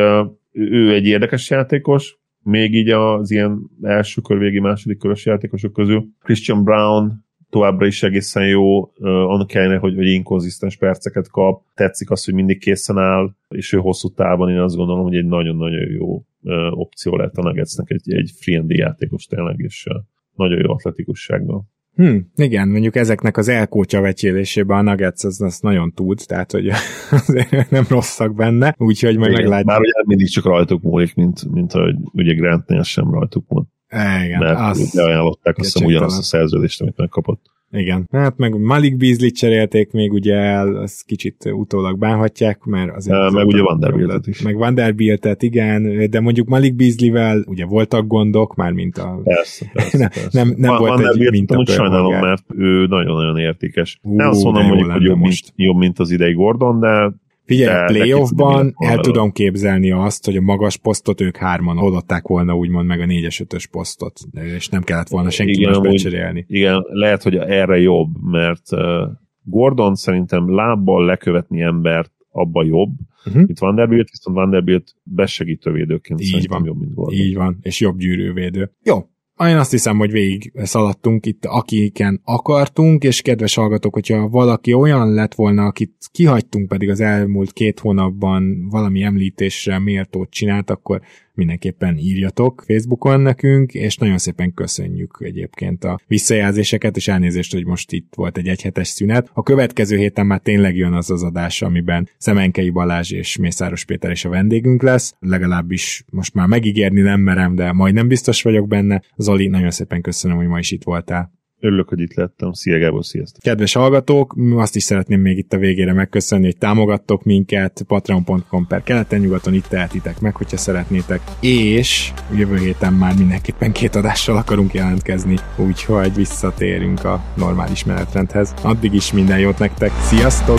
ő egy érdekes játékos, még így az ilyen első kör végi második körös játékosok közül. Christian Brown továbbra is egészen jó, annak ellenére, hogy, hogy inkonzisztens perceket kap, tetszik az, hogy mindig készen áll, és ő hosszú távon én azt gondolom, hogy egy nagyon-nagyon jó opció lett a Nuggetsnek, egy, egy free játékos tényleg, és nagyon jó atletikusságban. Hm, igen, mondjuk ezeknek az elkócsa vecsélésében a Nuggets az, az nagyon tud, tehát hogy [laughs] azért nem rosszak benne, úgyhogy majd meglátjuk. Már ugye mindig csak rajtuk múlik, mint, mint ahogy ugye Grantnél sem rajtuk múlt. Igen, mert az ajánlották azt hiszem ugyanazt a szerződést, amit megkapott. Igen, hát meg Malik beasley cserélték még ugye el, azt kicsit utólag bánhatják, mert azért... Uh, meg ugye Vanderbiltet is. Meg Vanderbiltet, igen, de mondjuk Malik Beasley-vel ugye voltak gondok, már mint a... Persze, persze, [laughs] ne, persze. Nem, nem volt egy mint a sajnálom, mert ő nagyon-nagyon értékes. Uh, nem azt mondom, mondjuk, hogy jobb mint, jobb, mint az idei Gordon, de Figyelj, a playoffban el tudom képzelni azt, hogy a magas posztot ők hárman oldották volna úgymond meg a 4-es 5 posztot, és nem kellett volna senki igen, más becserélni. Igen, lehet, hogy erre jobb, mert Gordon szerintem lábbal lekövetni embert abba jobb, uh-huh. mint Vanderbilt, viszont Vanderbilt besegítő védőként Így van. jobb, mint Gordon. Így van, és jobb gyűrűvédő. Jó, én azt hiszem, hogy végig szaladtunk itt, akiken akartunk, és kedves hallgatók, hogyha valaki olyan lett volna, akit kihagytunk pedig az elmúlt két hónapban valami említésre méltót csinált, akkor mindenképpen írjatok Facebookon nekünk, és nagyon szépen köszönjük egyébként a visszajelzéseket, és elnézést, hogy most itt volt egy egyhetes szünet. A következő héten már tényleg jön az az adás, amiben Szemenkei Balázs és Mészáros Péter is a vendégünk lesz, legalábbis most már megígérni nem merem, de majdnem biztos vagyok benne. Zoli, nagyon szépen köszönöm, hogy ma is itt voltál. Örülök, hogy itt lettem. Szia Gábor, sziasztok! Kedves hallgatók, azt is szeretném még itt a végére megköszönni, hogy támogattok minket, patreon.com per keleten-nyugaton, itt tehetitek meg, hogyha szeretnétek, és jövő héten már mindenképpen két adással akarunk jelentkezni, úgyhogy visszatérünk a normális menetrendhez. Addig is minden jót nektek, sziasztok!